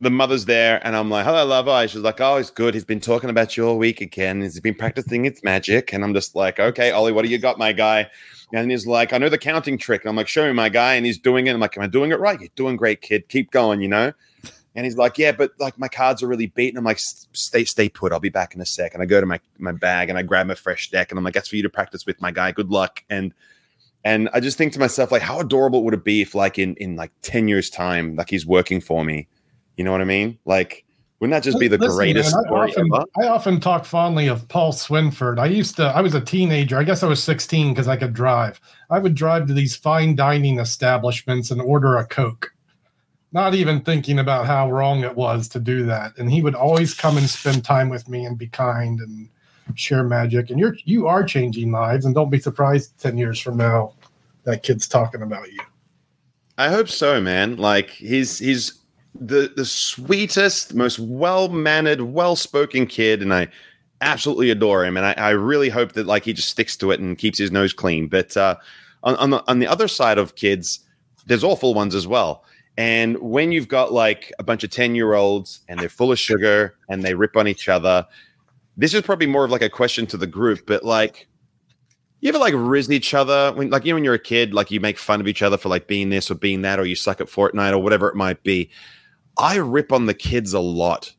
the mother's there, and I'm like, "Hello, lover." She's like, "Oh, he's good. He's been talking about you all week again. He's been practicing its magic." And I'm just like, "Okay, Ollie, what do you got, my guy?" And he's like, "I know the counting trick." And I'm like, "Show me, my guy." And he's doing it. I'm like, "Am I doing it right? You're doing great, kid. Keep going." You know. And he's like, "Yeah, but like my cards are really beaten." I'm like, "Stay, stay put. I'll be back in a sec." And I go to my my bag and I grab a fresh deck, and I'm like, "That's for you to practice with, my guy. Good luck." And and I just think to myself, like, how adorable would it be if, like, in in like ten years' time, like he's working for me? You know what I mean? Like, wouldn't that just be the Listen, greatest man, I, story often, ever? I often talk fondly of Paul Swinford. I used to, I was a teenager. I guess I was 16 because I could drive. I would drive to these fine dining establishments and order a Coke, not even thinking about how wrong it was to do that. And he would always come and spend time with me and be kind and share magic. And you're, you are changing lives. And don't be surprised 10 years from now that kid's talking about you. I hope so, man. Like he's he's the the sweetest, most well mannered, well spoken kid, and I absolutely adore him. And I, I really hope that like he just sticks to it and keeps his nose clean. But uh, on on the on the other side of kids, there's awful ones as well. And when you've got like a bunch of 10 year olds and they're full of sugar and they rip on each other, this is probably more of like a question to the group, but like, you ever like riz each other when, like, you know, when you're a kid, like you make fun of each other for like being this or being that, or you suck at Fortnite or whatever it might be. I rip on the kids a lot,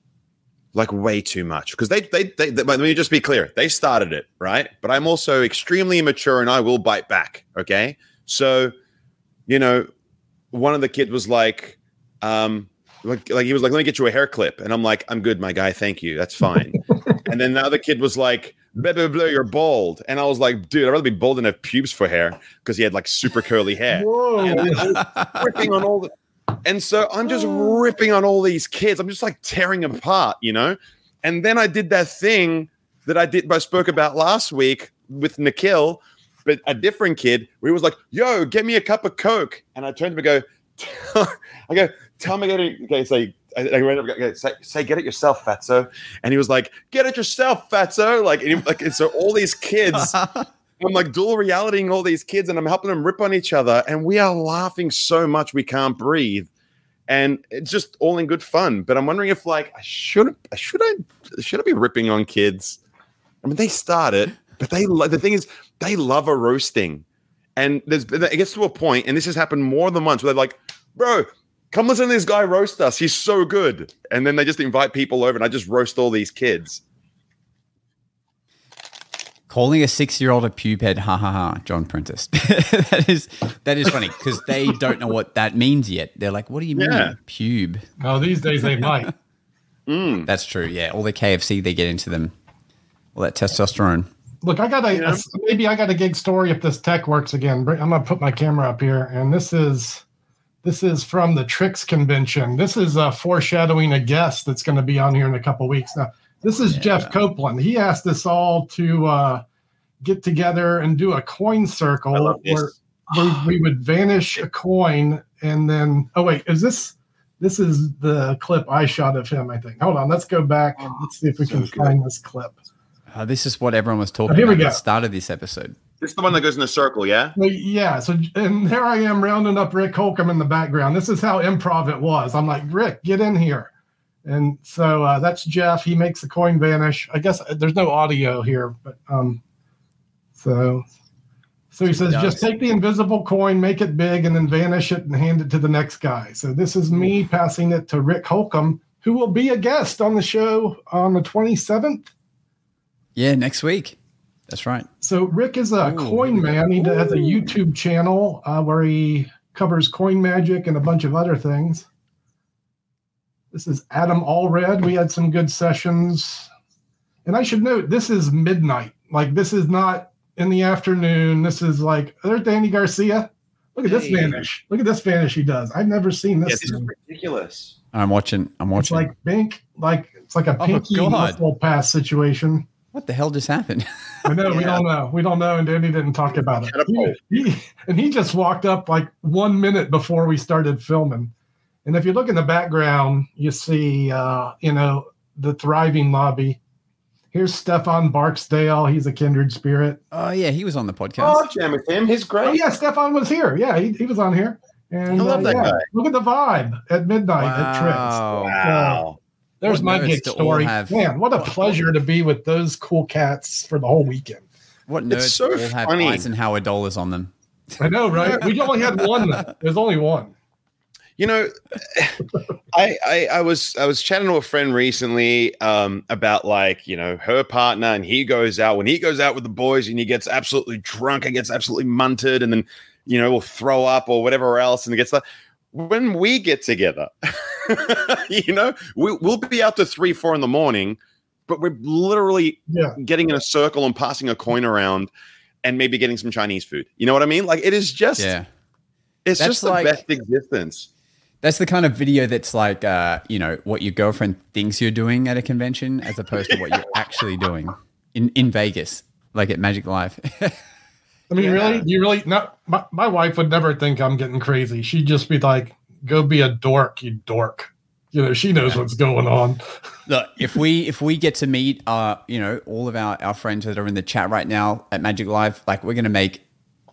like way too much because they, they, they, they, let me just be clear. They started it, right? But I'm also extremely immature and I will bite back. Okay. So, you know, one of the kids was like, um, like, like he was like, let me get you a hair clip. And I'm like, I'm good, my guy. Thank you. That's fine. and then the other kid was like, blah, blah, blah, you're bald. And I was like, dude, I'd rather be bald than have pubes for hair because he had like super curly hair. And I was ripping on all the, and so I'm just oh. ripping on all these kids. I'm just like tearing them apart, you know? And then I did that thing that I did, I spoke about last week with Nikhil, but a different kid where he was like, yo, get me a cup of Coke. And I turned to him and go, I go, tell me, get it. Okay, say, I, I went up, okay, say, say, get it yourself, Fatso. And he was like, get it yourself, Fatso. Like, and, he, like, and so all these kids, I'm like dual realitying all these kids and I'm helping them rip on each other. And we are laughing so much we can't breathe. And it's just all in good fun. But I'm wondering if like I should I should I should I be ripping on kids? I mean, they start it, but they the thing is they love a roasting. And there's it gets to a point, and this has happened more than once where they're like, bro, come listen to this guy roast us. He's so good. And then they just invite people over and I just roast all these kids. Calling a six-year-old a pube head, ha ha ha, John Prentice. that is that is funny because they don't know what that means yet. They're like, "What do you mean, Yeah. pube?" Oh, these days they might. Mm. That's true. Yeah, all the KFC they get into them, all that testosterone. Look, I got a, Yeah. a- maybe I got a gig story if this tech works again. I'm gonna put my camera up here, and this is this is from the Tricks convention. This is uh, foreshadowing a guest that's going to be on here in a couple weeks. Now, this is Jeff Copeland. He asked us all to uh, get together and do a coin circle love this. where we, we would vanish a coin, and then oh wait, is this? This is the clip I shot of him. I think. Hold on, let's go back. Let's see if we can find this clip. Uh, this is what everyone was talking Oh, here we about at go. the start of this episode. This is the one that goes in a circle, yeah? Yeah. So, and there I am rounding up Rick Holcomb in the background. This is how improv it was. I'm like, Rick, get in here. And so uh, that's Jeff. He makes the coin vanish. I guess uh, there's no audio here, but um, so so he says, just take the invisible coin, make it big, and then vanish it and hand it to the next guy. So this is me passing it to Rick Holcomb, who will be a guest on the show on the 27th. Yeah, next week. That's right. So Rick is a Ooh. coin man. He has a YouTube channel uh, where he covers coin magic and a bunch of other things. This is Adam Allred. We had some good sessions. And I should note, this is midnight. Like, this is not in the afternoon. This is like, there's Danny Garcia. Look at this Hey. vanish. Look at this vanish he does. I've never seen Yeah, this. this is ridiculous. I'm watching. I'm watching. it's watching. like pink, like it's like a Oh, pinky God. muscle pass situation. what the hell just happened? I know we don't know. We don't know, and Danny didn't talk about it. He, he- and he just walked up like one minute before we started filming. And if you look in the background, you see, uh, you know, the thriving lobby. Here's Stefan Barksdale. He's a kindred spirit. oh yeah, he was on the Oh, podcast. I'll jam with him. He's great. Oh yeah, Stefan was here. Yeah, he, he was on here. And I love uh, that yeah, guy. Look at the vibe at midnight at Tricks. Wow. Wow. There's What my nerds gig story. have- Man, what a pleasure to be with those cool cats for the whole weekend. What nerds It's so all have funny. Eisenhower dollars on them? I know, right? We only had one. though. There's only one. You know, I, I I was I was chatting to a friend recently um, about like you know her partner, and he goes out when he goes out with the boys, and he gets absolutely drunk and gets absolutely munted, and then you know will throw up or whatever else, and it gets that. When we get together, you know, we, we'll be out to three, four in the morning, but we're literally Yeah. getting in a circle and passing a coin around, and maybe getting some Chinese food. You know what I mean? Like it is just, Yeah. it's That's just the like- best existence. That's the kind of video that's like, uh, you know, what your girlfriend thinks you're doing at a convention, as opposed to what you're actually doing in in Vegas, like at Magic Live. I mean, Yeah. really? You really? Not my, my wife would never think I'm getting crazy. She'd just be like, "Go be a dork, you dork." You know, she knows what's going on. Look, if we if we get to meet, uh, you know, all of our our friends that are in the chat right now at Magic Live, like we're gonna make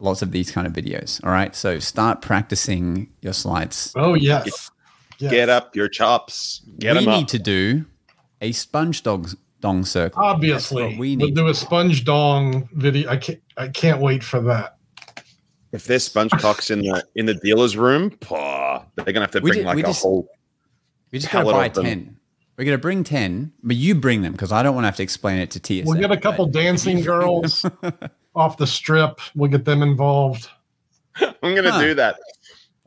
lots of these kind of videos. All right, so start practicing your slides. Oh yes, yes. Get up your chops. Get we them need up. to do a sponge dog dong circle. Obviously, That's what we we'll do a sponge dong video. I can't. I can't wait for that. If there's sponge cocks in the in the dealer's room, paw, they're gonna have to We bring did- like we a just- whole. We just gotta pallet buy of them. ten. We're gonna bring ten, but you bring them because I don't want to have to explain it to TSA. We'll get a couple but- dancing girls off the strip. We'll get them involved. I'm gonna Huh. do that.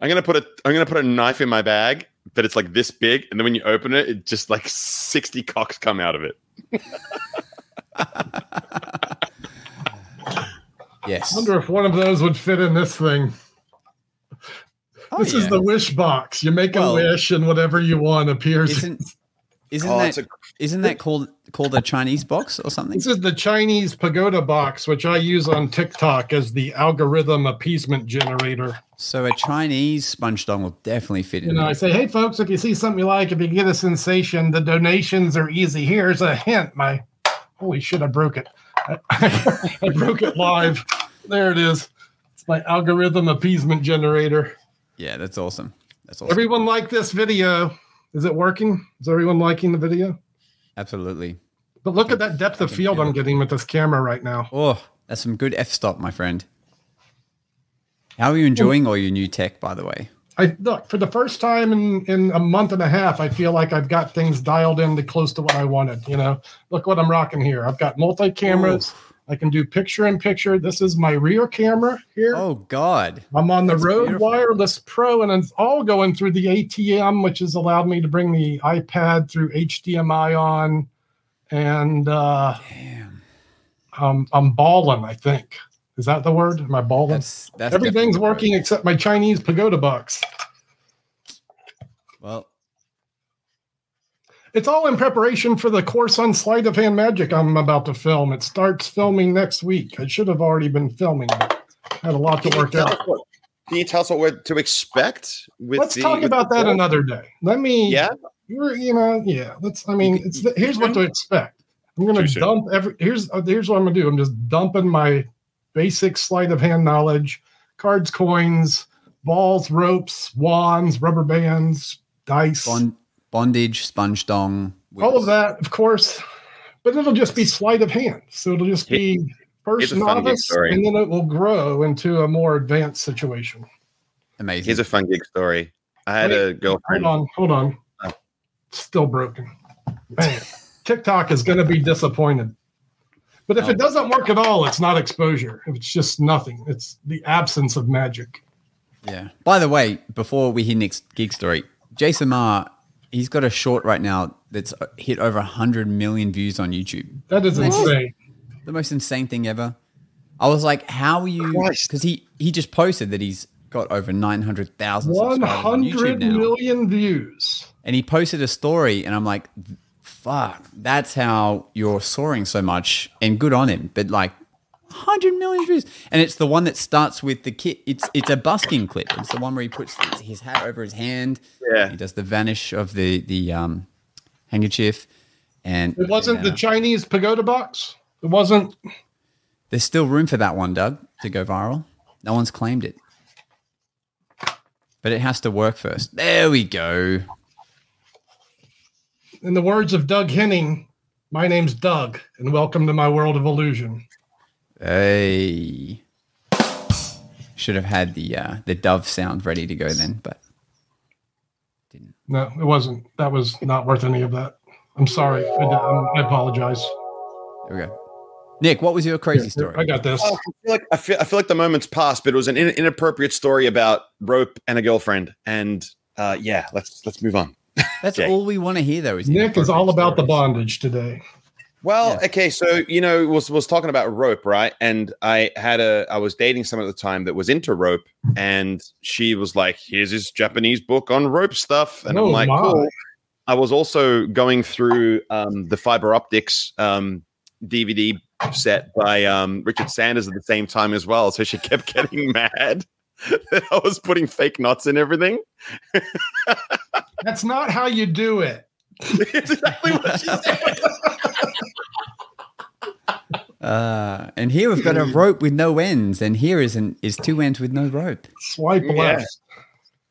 I'm gonna put a I'm gonna put a knife in my bag but it's like this big, and then when you open it, it just like sixty cocks come out of it. Yes. I wonder if one of those would fit in this thing. Oh, this is the wish box. You make a wish, and whatever you want appears. Isn't isn't oh, that a, isn't that called called a Chinese box or something? This is the Chinese pagoda box, which I use on TikTok as the algorithm appeasement generator. So a Chinese sponge dong will definitely fit in. You know, I say, hey, folks, if you see something you like, if you get a sensation, the donations are easy. Here's a hint. My holy shit, I broke it. I, I broke it live. There it is. It's my algorithm appeasement generator. Yeah, that's awesome. That's awesome. Everyone like this video? Is it working? Is everyone liking the video? Absolutely. But look at that depth of field I'm getting with this camera right now. Oh, that's some good f stop, my friend. How are you enjoying all your new tech, by the way? I look for the first time in in a month and a half. I feel like I've got things dialed in to close to what I wanted. You know, look what I'm rocking here. I've got multi cameras. I can do picture in picture. This is my rear camera here. Oh God. I'm on the that's Rode beautiful. Wireless Pro, and it's all going through the ATEM, which has allowed me to bring the iPad through HDMI on. And uh, Damn. um, I'm balling. I think is that the word? Am I balling? That's that's Everything's working except my Chinese pagoda box. Well, It's all in preparation for the course on sleight of hand magic I'm about to film. It starts filming next week. I should have already been filming. but Had a lot to work out. what, can you tell us what we're to expect with Let's the, talk with about the that board? another day. Let me. Yeah, You're, you know, yeah. Let's. I mean, it's here's what to expect. I'm going Too to soon. dump every. Here's uh, here's what I'm going to do. I'm just dumping my basic sleight of hand knowledge: cards, coins, balls, ropes, wands, rubber bands, dice. bond, bondage, sponge dong. all of that, of course, but it'll just be sleight of hand. So it'll just be first here's a fun gig novice, and then it will grow into a more advanced situation. Amazing. here's a fun gig story. I had Wait, a Hold on, hold on. Oh. Still broken. Man, TikTok is going to be disappointed. But if Oh. it doesn't work at all, it's not exposure. If it's just nothing, it's the absence of magic. Yeah. By the way, before we hear next gig story, Jason Ma, he's got a short right now that's hit over 100 million views on YouTube. That is Nice. insane. The most insane thing ever. I was like, how are you? Because he, he just posted that he's got over 900,000 One subscribers on YouTube now. million views. And he posted a story, and I'm like, fuck, that's how you're soaring so much. And good on him. But like, 100 million views. And it's the one that starts with the kit. It's it's a busking clip. It's the one where he puts his hat over his hand. Yeah. He does the vanish of the, the um, handkerchief. And It wasn't the uh, Chinese pagoda box. It wasn't. there's still room for that one, Doug, to go viral. No one's claimed it. But it has to work first. There we go. In the words of Doug Henning, my name's Doug, and welcome to my world of illusion. Hey. Should have had the uh, the dove sound ready to go then, but didn't. No, it wasn't. That was not worth any of that. I'm sorry. I, did- I'm- I apologize. there we go. Nick, what was your crazy story? I got this. Oh, I feel like I feel, I feel like the moment's passed, but it was an in, inappropriate story about rope and a girlfriend. And uh, yeah, let's let's move on. That's Okay. all we want to hear, though. Is Nick is all inappropriate about the bondage today. Well, Yeah. okay, so you know, was was talking about rope, right? And I had a I was dating someone at the time that was into rope, and she was like, "Here's this Japanese book on rope stuff," and Oh, I'm like, my. "Cool." I was also going through um, the fiber optics um, DVD set by um, Richard Sanders at the same time as well, so she kept getting mad that I was putting fake knots in everything. That's not how you do it. It's exactly what she said. Uh, and here we've got a rope with no ends, and here is an is two ends with no rope. Swipe Yeah. left.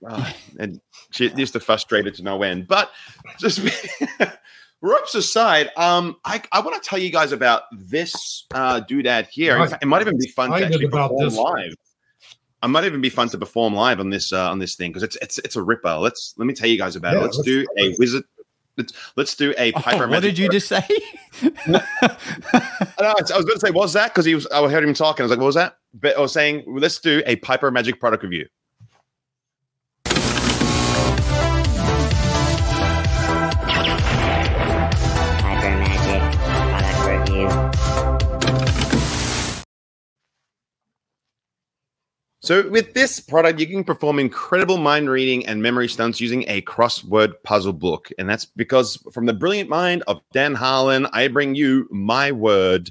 Ah, and she used to frustrate her to no end. But just ropes aside, um, I, I want to tell you guys about this uh, doodad here. In Right. fact, it might even be fun I to actually perform this. live. I might even be fun to perform live on this uh, on this thing because it's it's it's a ripper. Let's let me tell you guys about Yeah, it. Let's, let's- do a wizard. Let's, let's do a Oh, Piper what did you just say? no, I was going to say, what was that? Because he was, I heard him talking. I was like, what was that? But I was saying, let's do a Piper Magic product review. So with this product, you can perform incredible mind reading and memory stunts using a crossword puzzle book. And that's because from the brilliant mind of Dan Harlan, I bring you my word,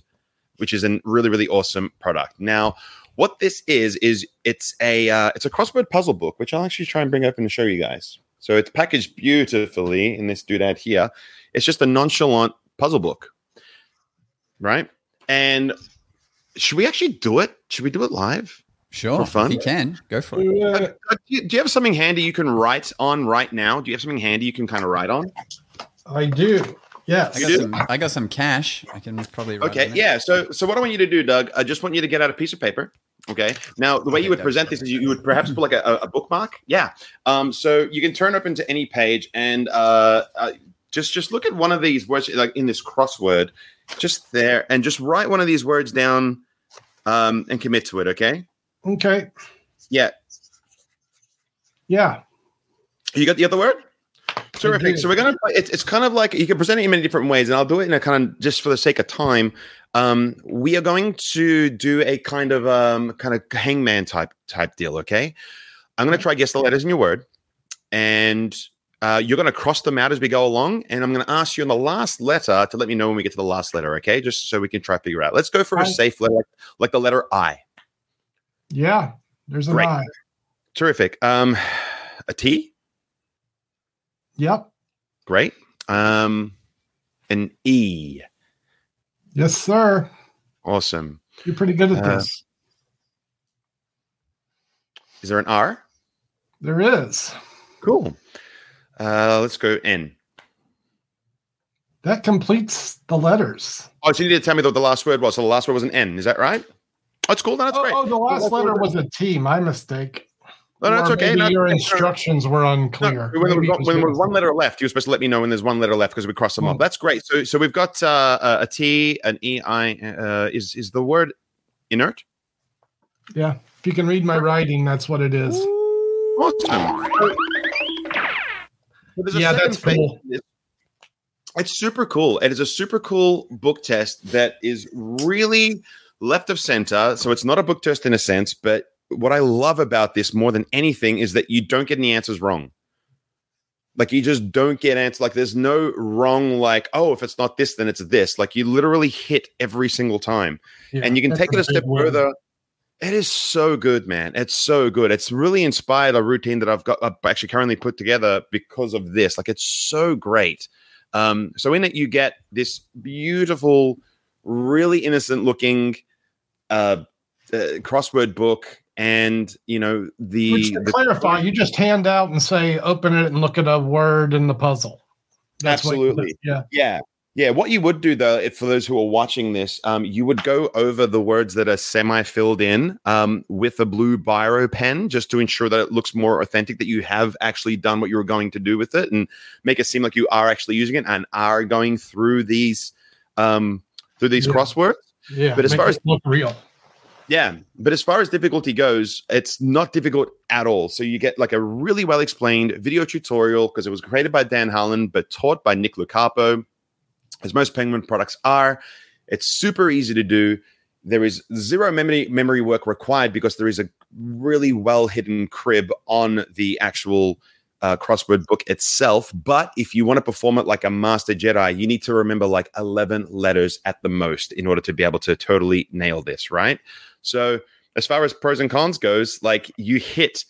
which is a really, really awesome product. Now, what this is is it's a uh, it's a crossword puzzle book, which I'll actually try and bring up and show you guys. So it's packaged beautifully in this doodad here. It's just a nonchalant puzzle book, right? And should we actually do it? Should we do it live? Sure. For fun? If you can, go for it. Uh, Uh, do, you, have something handy you can write on right now? Do you have something handy you can kind of write on? I do. Yes. I got, some, I got some cash. I can probably write Okay, on yeah. So, so what I want you to do, Doug, I just want you to get out a piece of paper. Okay. Now, the way you would present this is you, you would perhaps put like a, a bookmark. Yeah. Um. So you can turn up into any page and uh, uh, just just look at one of these words like in this crossword, just there, and just write one of these words down, um, and commit to it. Okay. Okay. Yeah. Yeah. You got the other word? Terrific. So we're gonna. It's, it's kind of like you can present it in many different ways, and I'll do it in a kind of just for the sake of time. Um, we are going to do a kind of um, kind of hangman type type deal. Okay, I'm gonna try guess the letters in your word, and uh, you're gonna cross them out as we go along, and I'm gonna ask you on the last letter to let me know when we get to the last letter. Okay, just so we can try to figure out. Let's go for a safe letter, like, like the letter I. Yeah. There's an Great. eye. Terrific. Um, a T. Yep. Great. Um, an E. Yes, sir. Awesome. You're pretty good at Uh, this. Is there an R? There is. Cool. Uh, let's go N. That completes the letters. Oh, so you need to tell me what the last word was. So the last word was an N. Is that right? Oh, it's cool. That's Oh, great. oh, the last That's letter was a T. My mistake. No, no, that's okay. maybe your instructions were no, unclear. when, there was, when there was one letter left, you were supposed to let me know when there's one letter left because we crossed them off. Hmm. That's great. So, so we've got uh, a T, an E, I. Uh, is is the word inert? Yeah. If you can read my writing, that's what it is. Awesome. So Yeah, that's cool. It's super cool. It is a super cool book test that is really left of center. So it's not a book test in a sense, but what I love about this more than anything is that you don't get any answers wrong. Like you just don't get answers. Like there's no wrong. Like oh, if it's not this, then it's this. Like you literally hit every single time Yeah, and you can take it a step word. further. It is so good, man. It's so good. It's really inspired a routine that I've got I've actually currently put together because of this. Like it's so great. Um, so in it, you get this beautiful, really innocent looking uh, uh, crossword book, and you know the, Which to the clarify, you just hand out and say, open it and look at a word in the puzzle. you Absolutely. yeah. Yeah. Yeah. What you would do, though, if for those who are watching this, um, you would go over the words that are semi filled in um, with a blue biro pen just to ensure that it looks more authentic, that you have actually done what you were going to do with it and make it seem like you are actually using it and are going through these um, through these Yeah. crosswords. Yeah. But as far as- look real. Yeah, but as far as difficulty goes, it's not difficult at all. So you get like a really well explained video tutorial because it was created by Dan Harlan but taught by Nick Locapo, as most Penguin products are. It's super easy to do. There is zero memory memory work required because there is a really well hidden crib on the actual uh, crossword book itself. But if you want to perform it like a master Jedi, you need to remember like 11 letters at the most in order to be able to totally nail this, right? So, as far as pros and cons goes, like you hit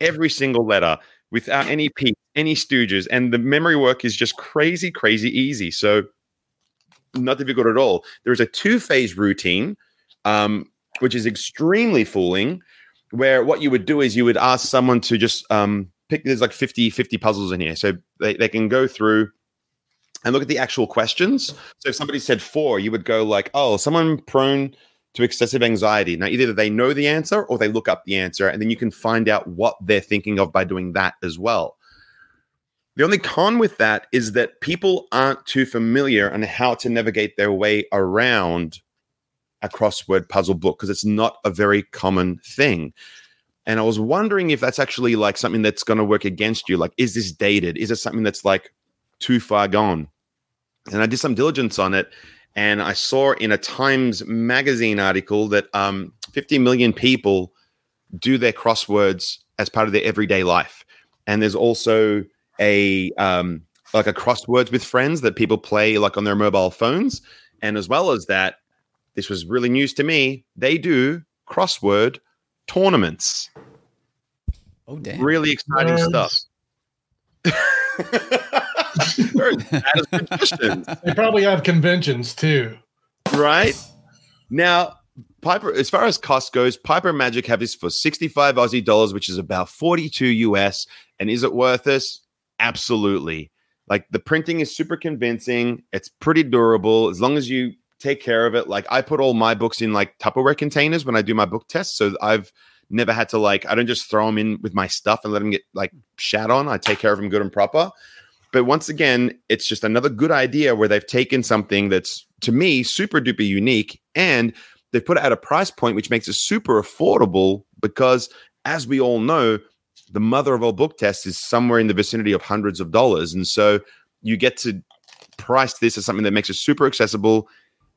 every single letter without any peak, any stooges, and the memory work is just crazy, crazy easy. So, not difficult at all. There's a two phase routine, um, which is extremely fooling, where what you would do is you would ask someone to just um, pick, there's like 50, 50 puzzles in here. So, they, they can go through and look at the actual questions. So, if somebody said four, you would go like, oh, someone prone to excessive anxiety. Now, either they know the answer or they look up the answer, and then you can find out what they're thinking of by doing that as well. The only con with that is that people aren't too familiar on how to navigate their way around a crossword puzzle book because it's not a very common thing. And I was wondering if that's actually like something that's going to work against you. Like, is this dated? Is it something that's like too far gone? And I did some diligence on it and I saw in a Times magazine article that um, 50 million people do their crosswords as part of their everyday life. And there's also a um, like a crosswords with friends that people play like on their mobile phones. And as well as that, this was really news to me. They do crossword tournaments. Oh damn! Really exciting Nerds. stuff. They're as bad as magicians, They probably have conventions too. right? Now, Piper, as far as cost goes, Piper Magic have this for 65 Aussie dollars, which is about 42 US. And is it worth this? Absolutely. Like the printing is super convincing. It's pretty durable as long as you take care of it. Like I put all my books in like Tupperware containers when I do my book tests. So I've never had to like, I don't just throw them in with my stuff and let them get like shat on. I take care of them good and proper. But once again, it's just another good idea where they've taken something that's to me super duper unique and they've put it at a price point which makes it super affordable because as we all know, the mother of all book tests is somewhere in the vicinity of hundreds of dollars. And so you get to price this as something that makes it super accessible,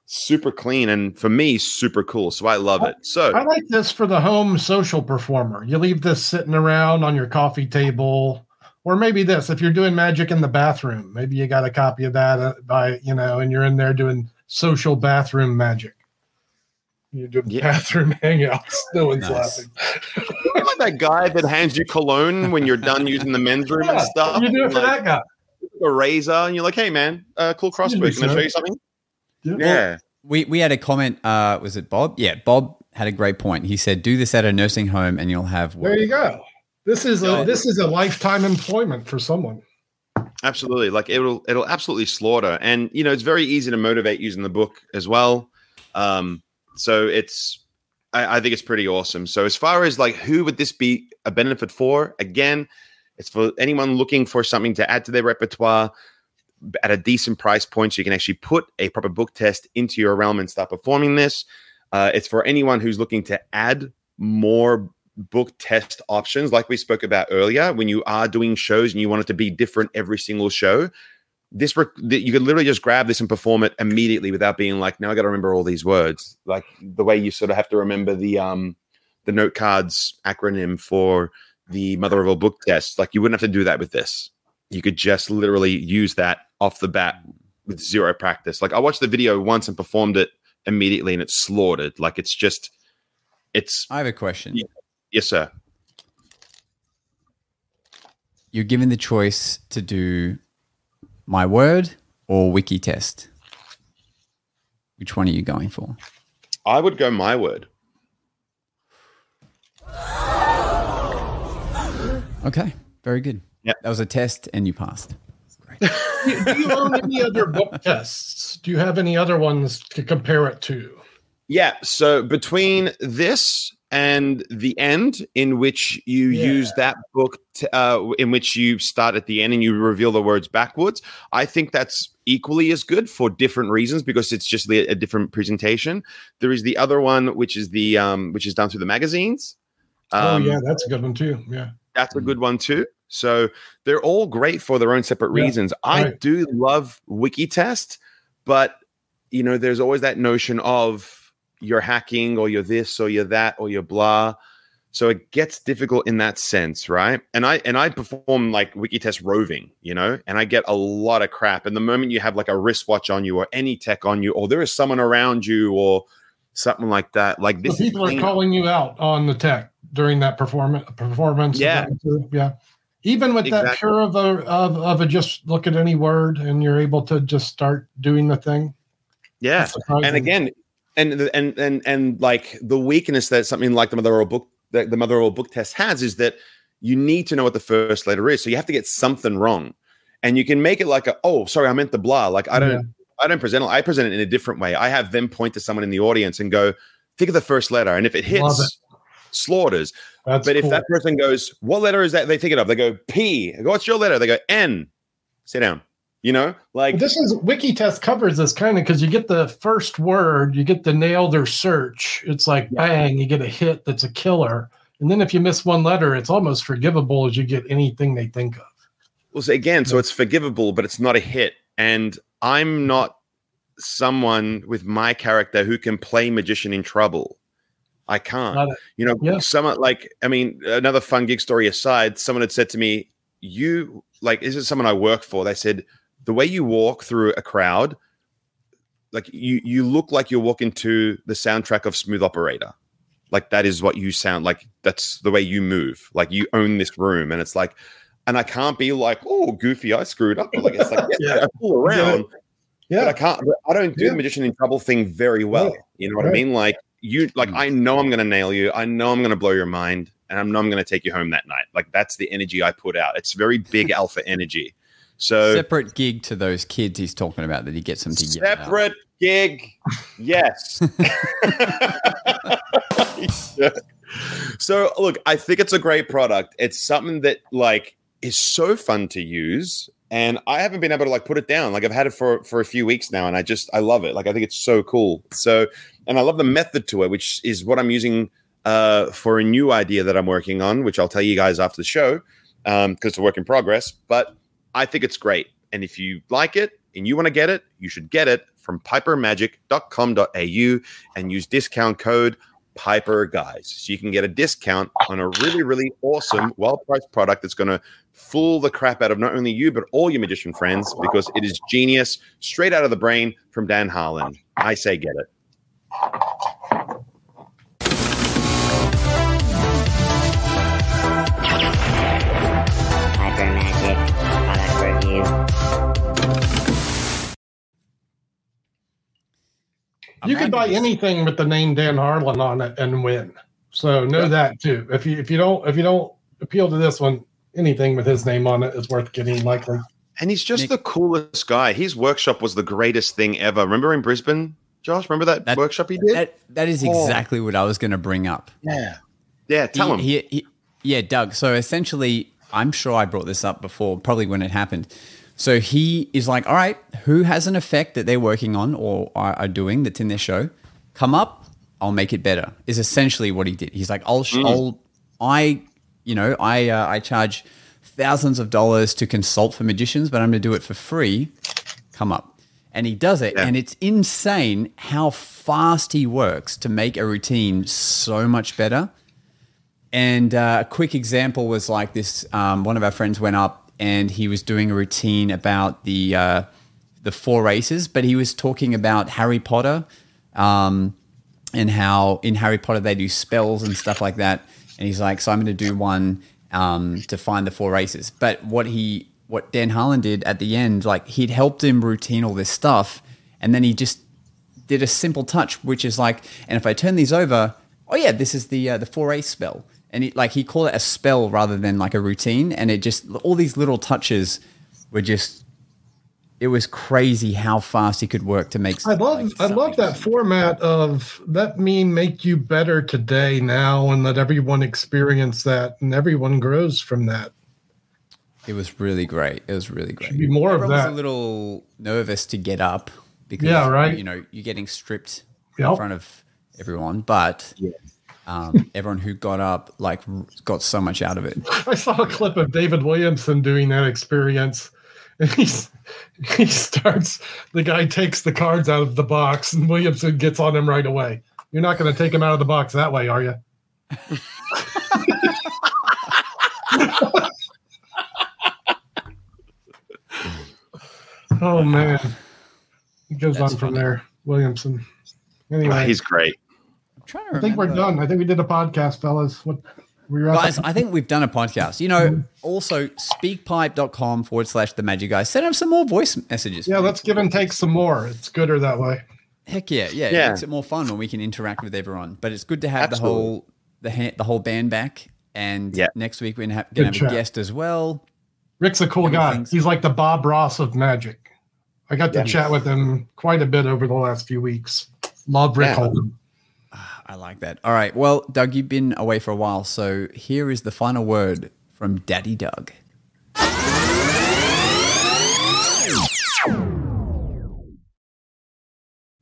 super clean, and for me, super cool. So I love it. So I like this for the home social performer. You leave this sitting around on your coffee table, or maybe this if you're doing magic in the bathroom. Maybe you got a copy of that uh, by you know, and you're in there doing social bathroom magic. You're doing Yeah. bathroom hangouts. No one's Nice. laughing. You're like that guy that hands you cologne when you're done using the men's room and stuff. You do it for like, that guy. a razor, and you're like, "Hey, man, uh, cool crossword. Can I show you something?" Yeah. Yeah, We we had a comment. Uh, was it Bob? Yeah, Bob had a great point. He said, "Do this at a nursing home, and you'll have work." There you go. This is a this is a lifetime employment for someone. absolutely. Like it'll it'll absolutely slaughter, and you know it's very easy to motivate using the book as well. Um, so it's I, I think it's pretty awesome. So as far as like who would this be a benefit for? Again, it's for anyone looking for something to add to their repertoire at a decent price point, so you can actually put a proper book test into your realm and start performing this. Uh, it's for anyone who's looking to add more book test options, like we spoke about earlier. When you are doing shows and you want it to be different every single show, this rec- you could literally just grab this and perform it immediately without being like, now I got to remember all these words. Like the way you sort of have to remember the um the note cards acronym for the mother of all book tests. Like you wouldn't have to do that with this. You could just literally use that off the bat mm. with zero practice. Like I watched the video once and performed it immediately and it's slaughtered. Like it's just it's I have a question. Yeah. yes, sir. You're given the choice to do my word or wiki test. Which one are you going for? I would go my word. Okay, very good. Yep. That was a test, and you passed. Do, do you own any other book tests? Do you have any other ones to compare it to? Yeah. So between this and the end, in which you Yeah. use that book, uh, in which you start at the end and you reveal the words backwards, I think that's equally as good for different reasons because it's just a, a different presentation. There is the other one, which is the um, which is done through the magazines. oh Um, yeah, that's a good one too. Yeah. that's a good one too. So they're all great for their own separate Yeah, reasons. I right. do love Wikitest, but you know, there's always that notion of you're hacking or you're this or you're that or you're blah. So it gets difficult in that sense, right? And I and I perform like Wikitest roving, you know, and I get a lot of crap. And the moment you have like a wristwatch on you or any tech on you, or there is someone around you or something like that, like So this is people are calling you out on the tech during that performance. Performance. Yeah. Yeah. Even with that Exactly. pure of a of, of a just look at any word and you're able to just start doing the thing. yeah. And again and and and and like the weakness that something like the mother or book that the mother or book test has is that you need to know what the first letter is so you have to get something wrong and you can make it like a oh sorry i meant the blah like i don't Yeah. i don't present it i present it in a different way i have them point to someone in the audience and go think of the first letter and if it hits slaughters That's but if that person goes what letter is that they think it of they go p I go what's your letter they go n sit down you know like this is wiki test covers this kind of because you get the first word, you get the nail their search. It's like bang, you get a hit that's a killer. And then if you miss one letter, it's almost forgivable as you get anything they think of. Well, so again, so it's forgivable, but it's not a hit. And I'm not someone with my character who can play magician in trouble. I can't. You know, Yeah. someone like I mean, another fun gig story aside, someone had said to me, "You like this is someone I work for." They said the way you walk through a crowd, like you you look like you're walking to the soundtrack of Smooth Operator. Like that is what you sound like. That's the way you move. Like you own this room, and it's like, and I can't be like, oh, goofy, I screwed up. Like it's like, yeah, Yeah. I pull around, but Yeah. I can't. but I don't do Yeah. the magician in trouble thing very well. Right. You know what I mean? Like you, like hmm. I know I'm going to nail you. I know I'm going to blow your mind, and I know I'm going to take you home that night. Like that's the energy I put out. It's very big alpha energy. So Separate gig to those kids he's talking about that he gets them together. separate gig, yes. so look, I think it's a great product. It's something that like is so fun to use. And I haven't been able to like put it down. Like I've had it for for a few weeks now, and I just I love it. Like I think it's so cool. So, and I love the method to it, which is what I'm using uh, for a new idea that I'm working on, which I'll tell you guys after the show because it's a work in progress. But I think it's great. And if you like it and you want to get it, you should get it from pipermagic.com.au and use discount code Piper Guys. So you can get a discount on a really, really awesome, well priced product that's going to fool the crap out of not only you, but all your magician friends because it is genius, straight out of the brain from Dan Harlan. I say get it. You could buy anything with the name Dan Harlan on it and win. So know that too. If you if you don't if you don't appeal to this one, anything with his name on it is worth getting likely. And he's just Nick- the coolest guy. His workshop was the greatest thing ever. Remember in Brisbane, Josh? Remember that, That- workshop he did? That, that is Oh. exactly what I was going to bring up. yeah. Yeah, tell He- him. he- he- yeah, Doug. So essentially, I'm sure I brought this up before, probably when it happened. So he is like, all right, who has an effect that they're working on or are, doing that's in their show? Come up, I'll make it better. Is essentially what he did. He's like, I'll, sh- I'll I, you know, I, uh, I charge thousands of dollars to consult for magicians, but I'm going to do it for free. Come up. And he does it. Yeah. And it's insane how fast he works to make a routine so much better. And uh, a quick example was like this: um, one of our friends went up and he was doing a routine about the uh, the four aces, but he was talking about Harry Potter um, and how in Harry Potter they do spells and stuff like that. And he's like, "So I'm going to do one um, to find the four aces." But what he what Dan Harlan did at the end, like he'd helped him routine all this stuff, and then he just did a simple touch, which is like, and if I turn these over, oh yeah, this is the uh, the four ace spell, and he, like he called it a spell rather than like a routine, and it just all these little touches were just, it was crazy how fast he could work to make. I love like, I love that format of let me make you better today now and let everyone experience that and everyone grows from that. It was really great. It was really great. Should be more of was that. a little nervous to get up because Yeah, right. you know you're getting stripped Yep. in front of everyone, but um, everyone who got up like got so much out of it. I saw a clip of David Williamson doing that experience. And he's he starts the guy takes the cards out of the box and Williamson gets on him right away. You're not going to take him out of the box that way, are you? oh man. He goes That's on from funny. there, Williamson. Anyway, He's great. I'm trying to I think we're done. I think we did a podcast, fellas. What we were Guys, I think we've done a podcast. You know, mm-hmm. also speakpipe.com forward slash the magic guys. Send them some more voice messages. yeah, let's give and take some more. It's gooder that way. Heck yeah, yeah. Yeah. It makes it more fun when we can interact with everyone. But it's good to have Absolutely. the whole the ha- the whole band back. And Yeah. next week we're gonna have, gonna have a guest as well. Rick's a cool guy. He's like the Bob Ross of magic. I got to Yeah. chat with him quite a bit over the last few weeks. Love Rick Yeah. Holden. I like that. All right. Well, Doug, you've been away for a while, so here is the final word from Daddy Doug.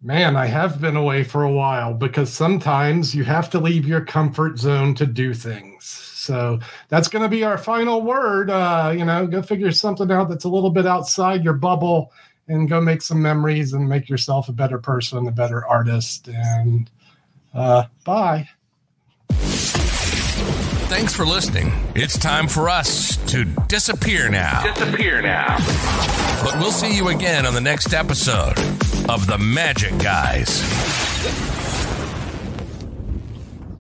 Man, I have been away for a while because sometimes you have to leave your comfort zone to do things. So that's going to be our final word. Uh, you know, go figure something out that's a little bit outside your bubble and go make some memories and make yourself a better person, a better artist. And uh, bye. Thanks for listening. It's time for us to disappear now. Disappear now. But we'll see you again on the next episode of The Magic Guys.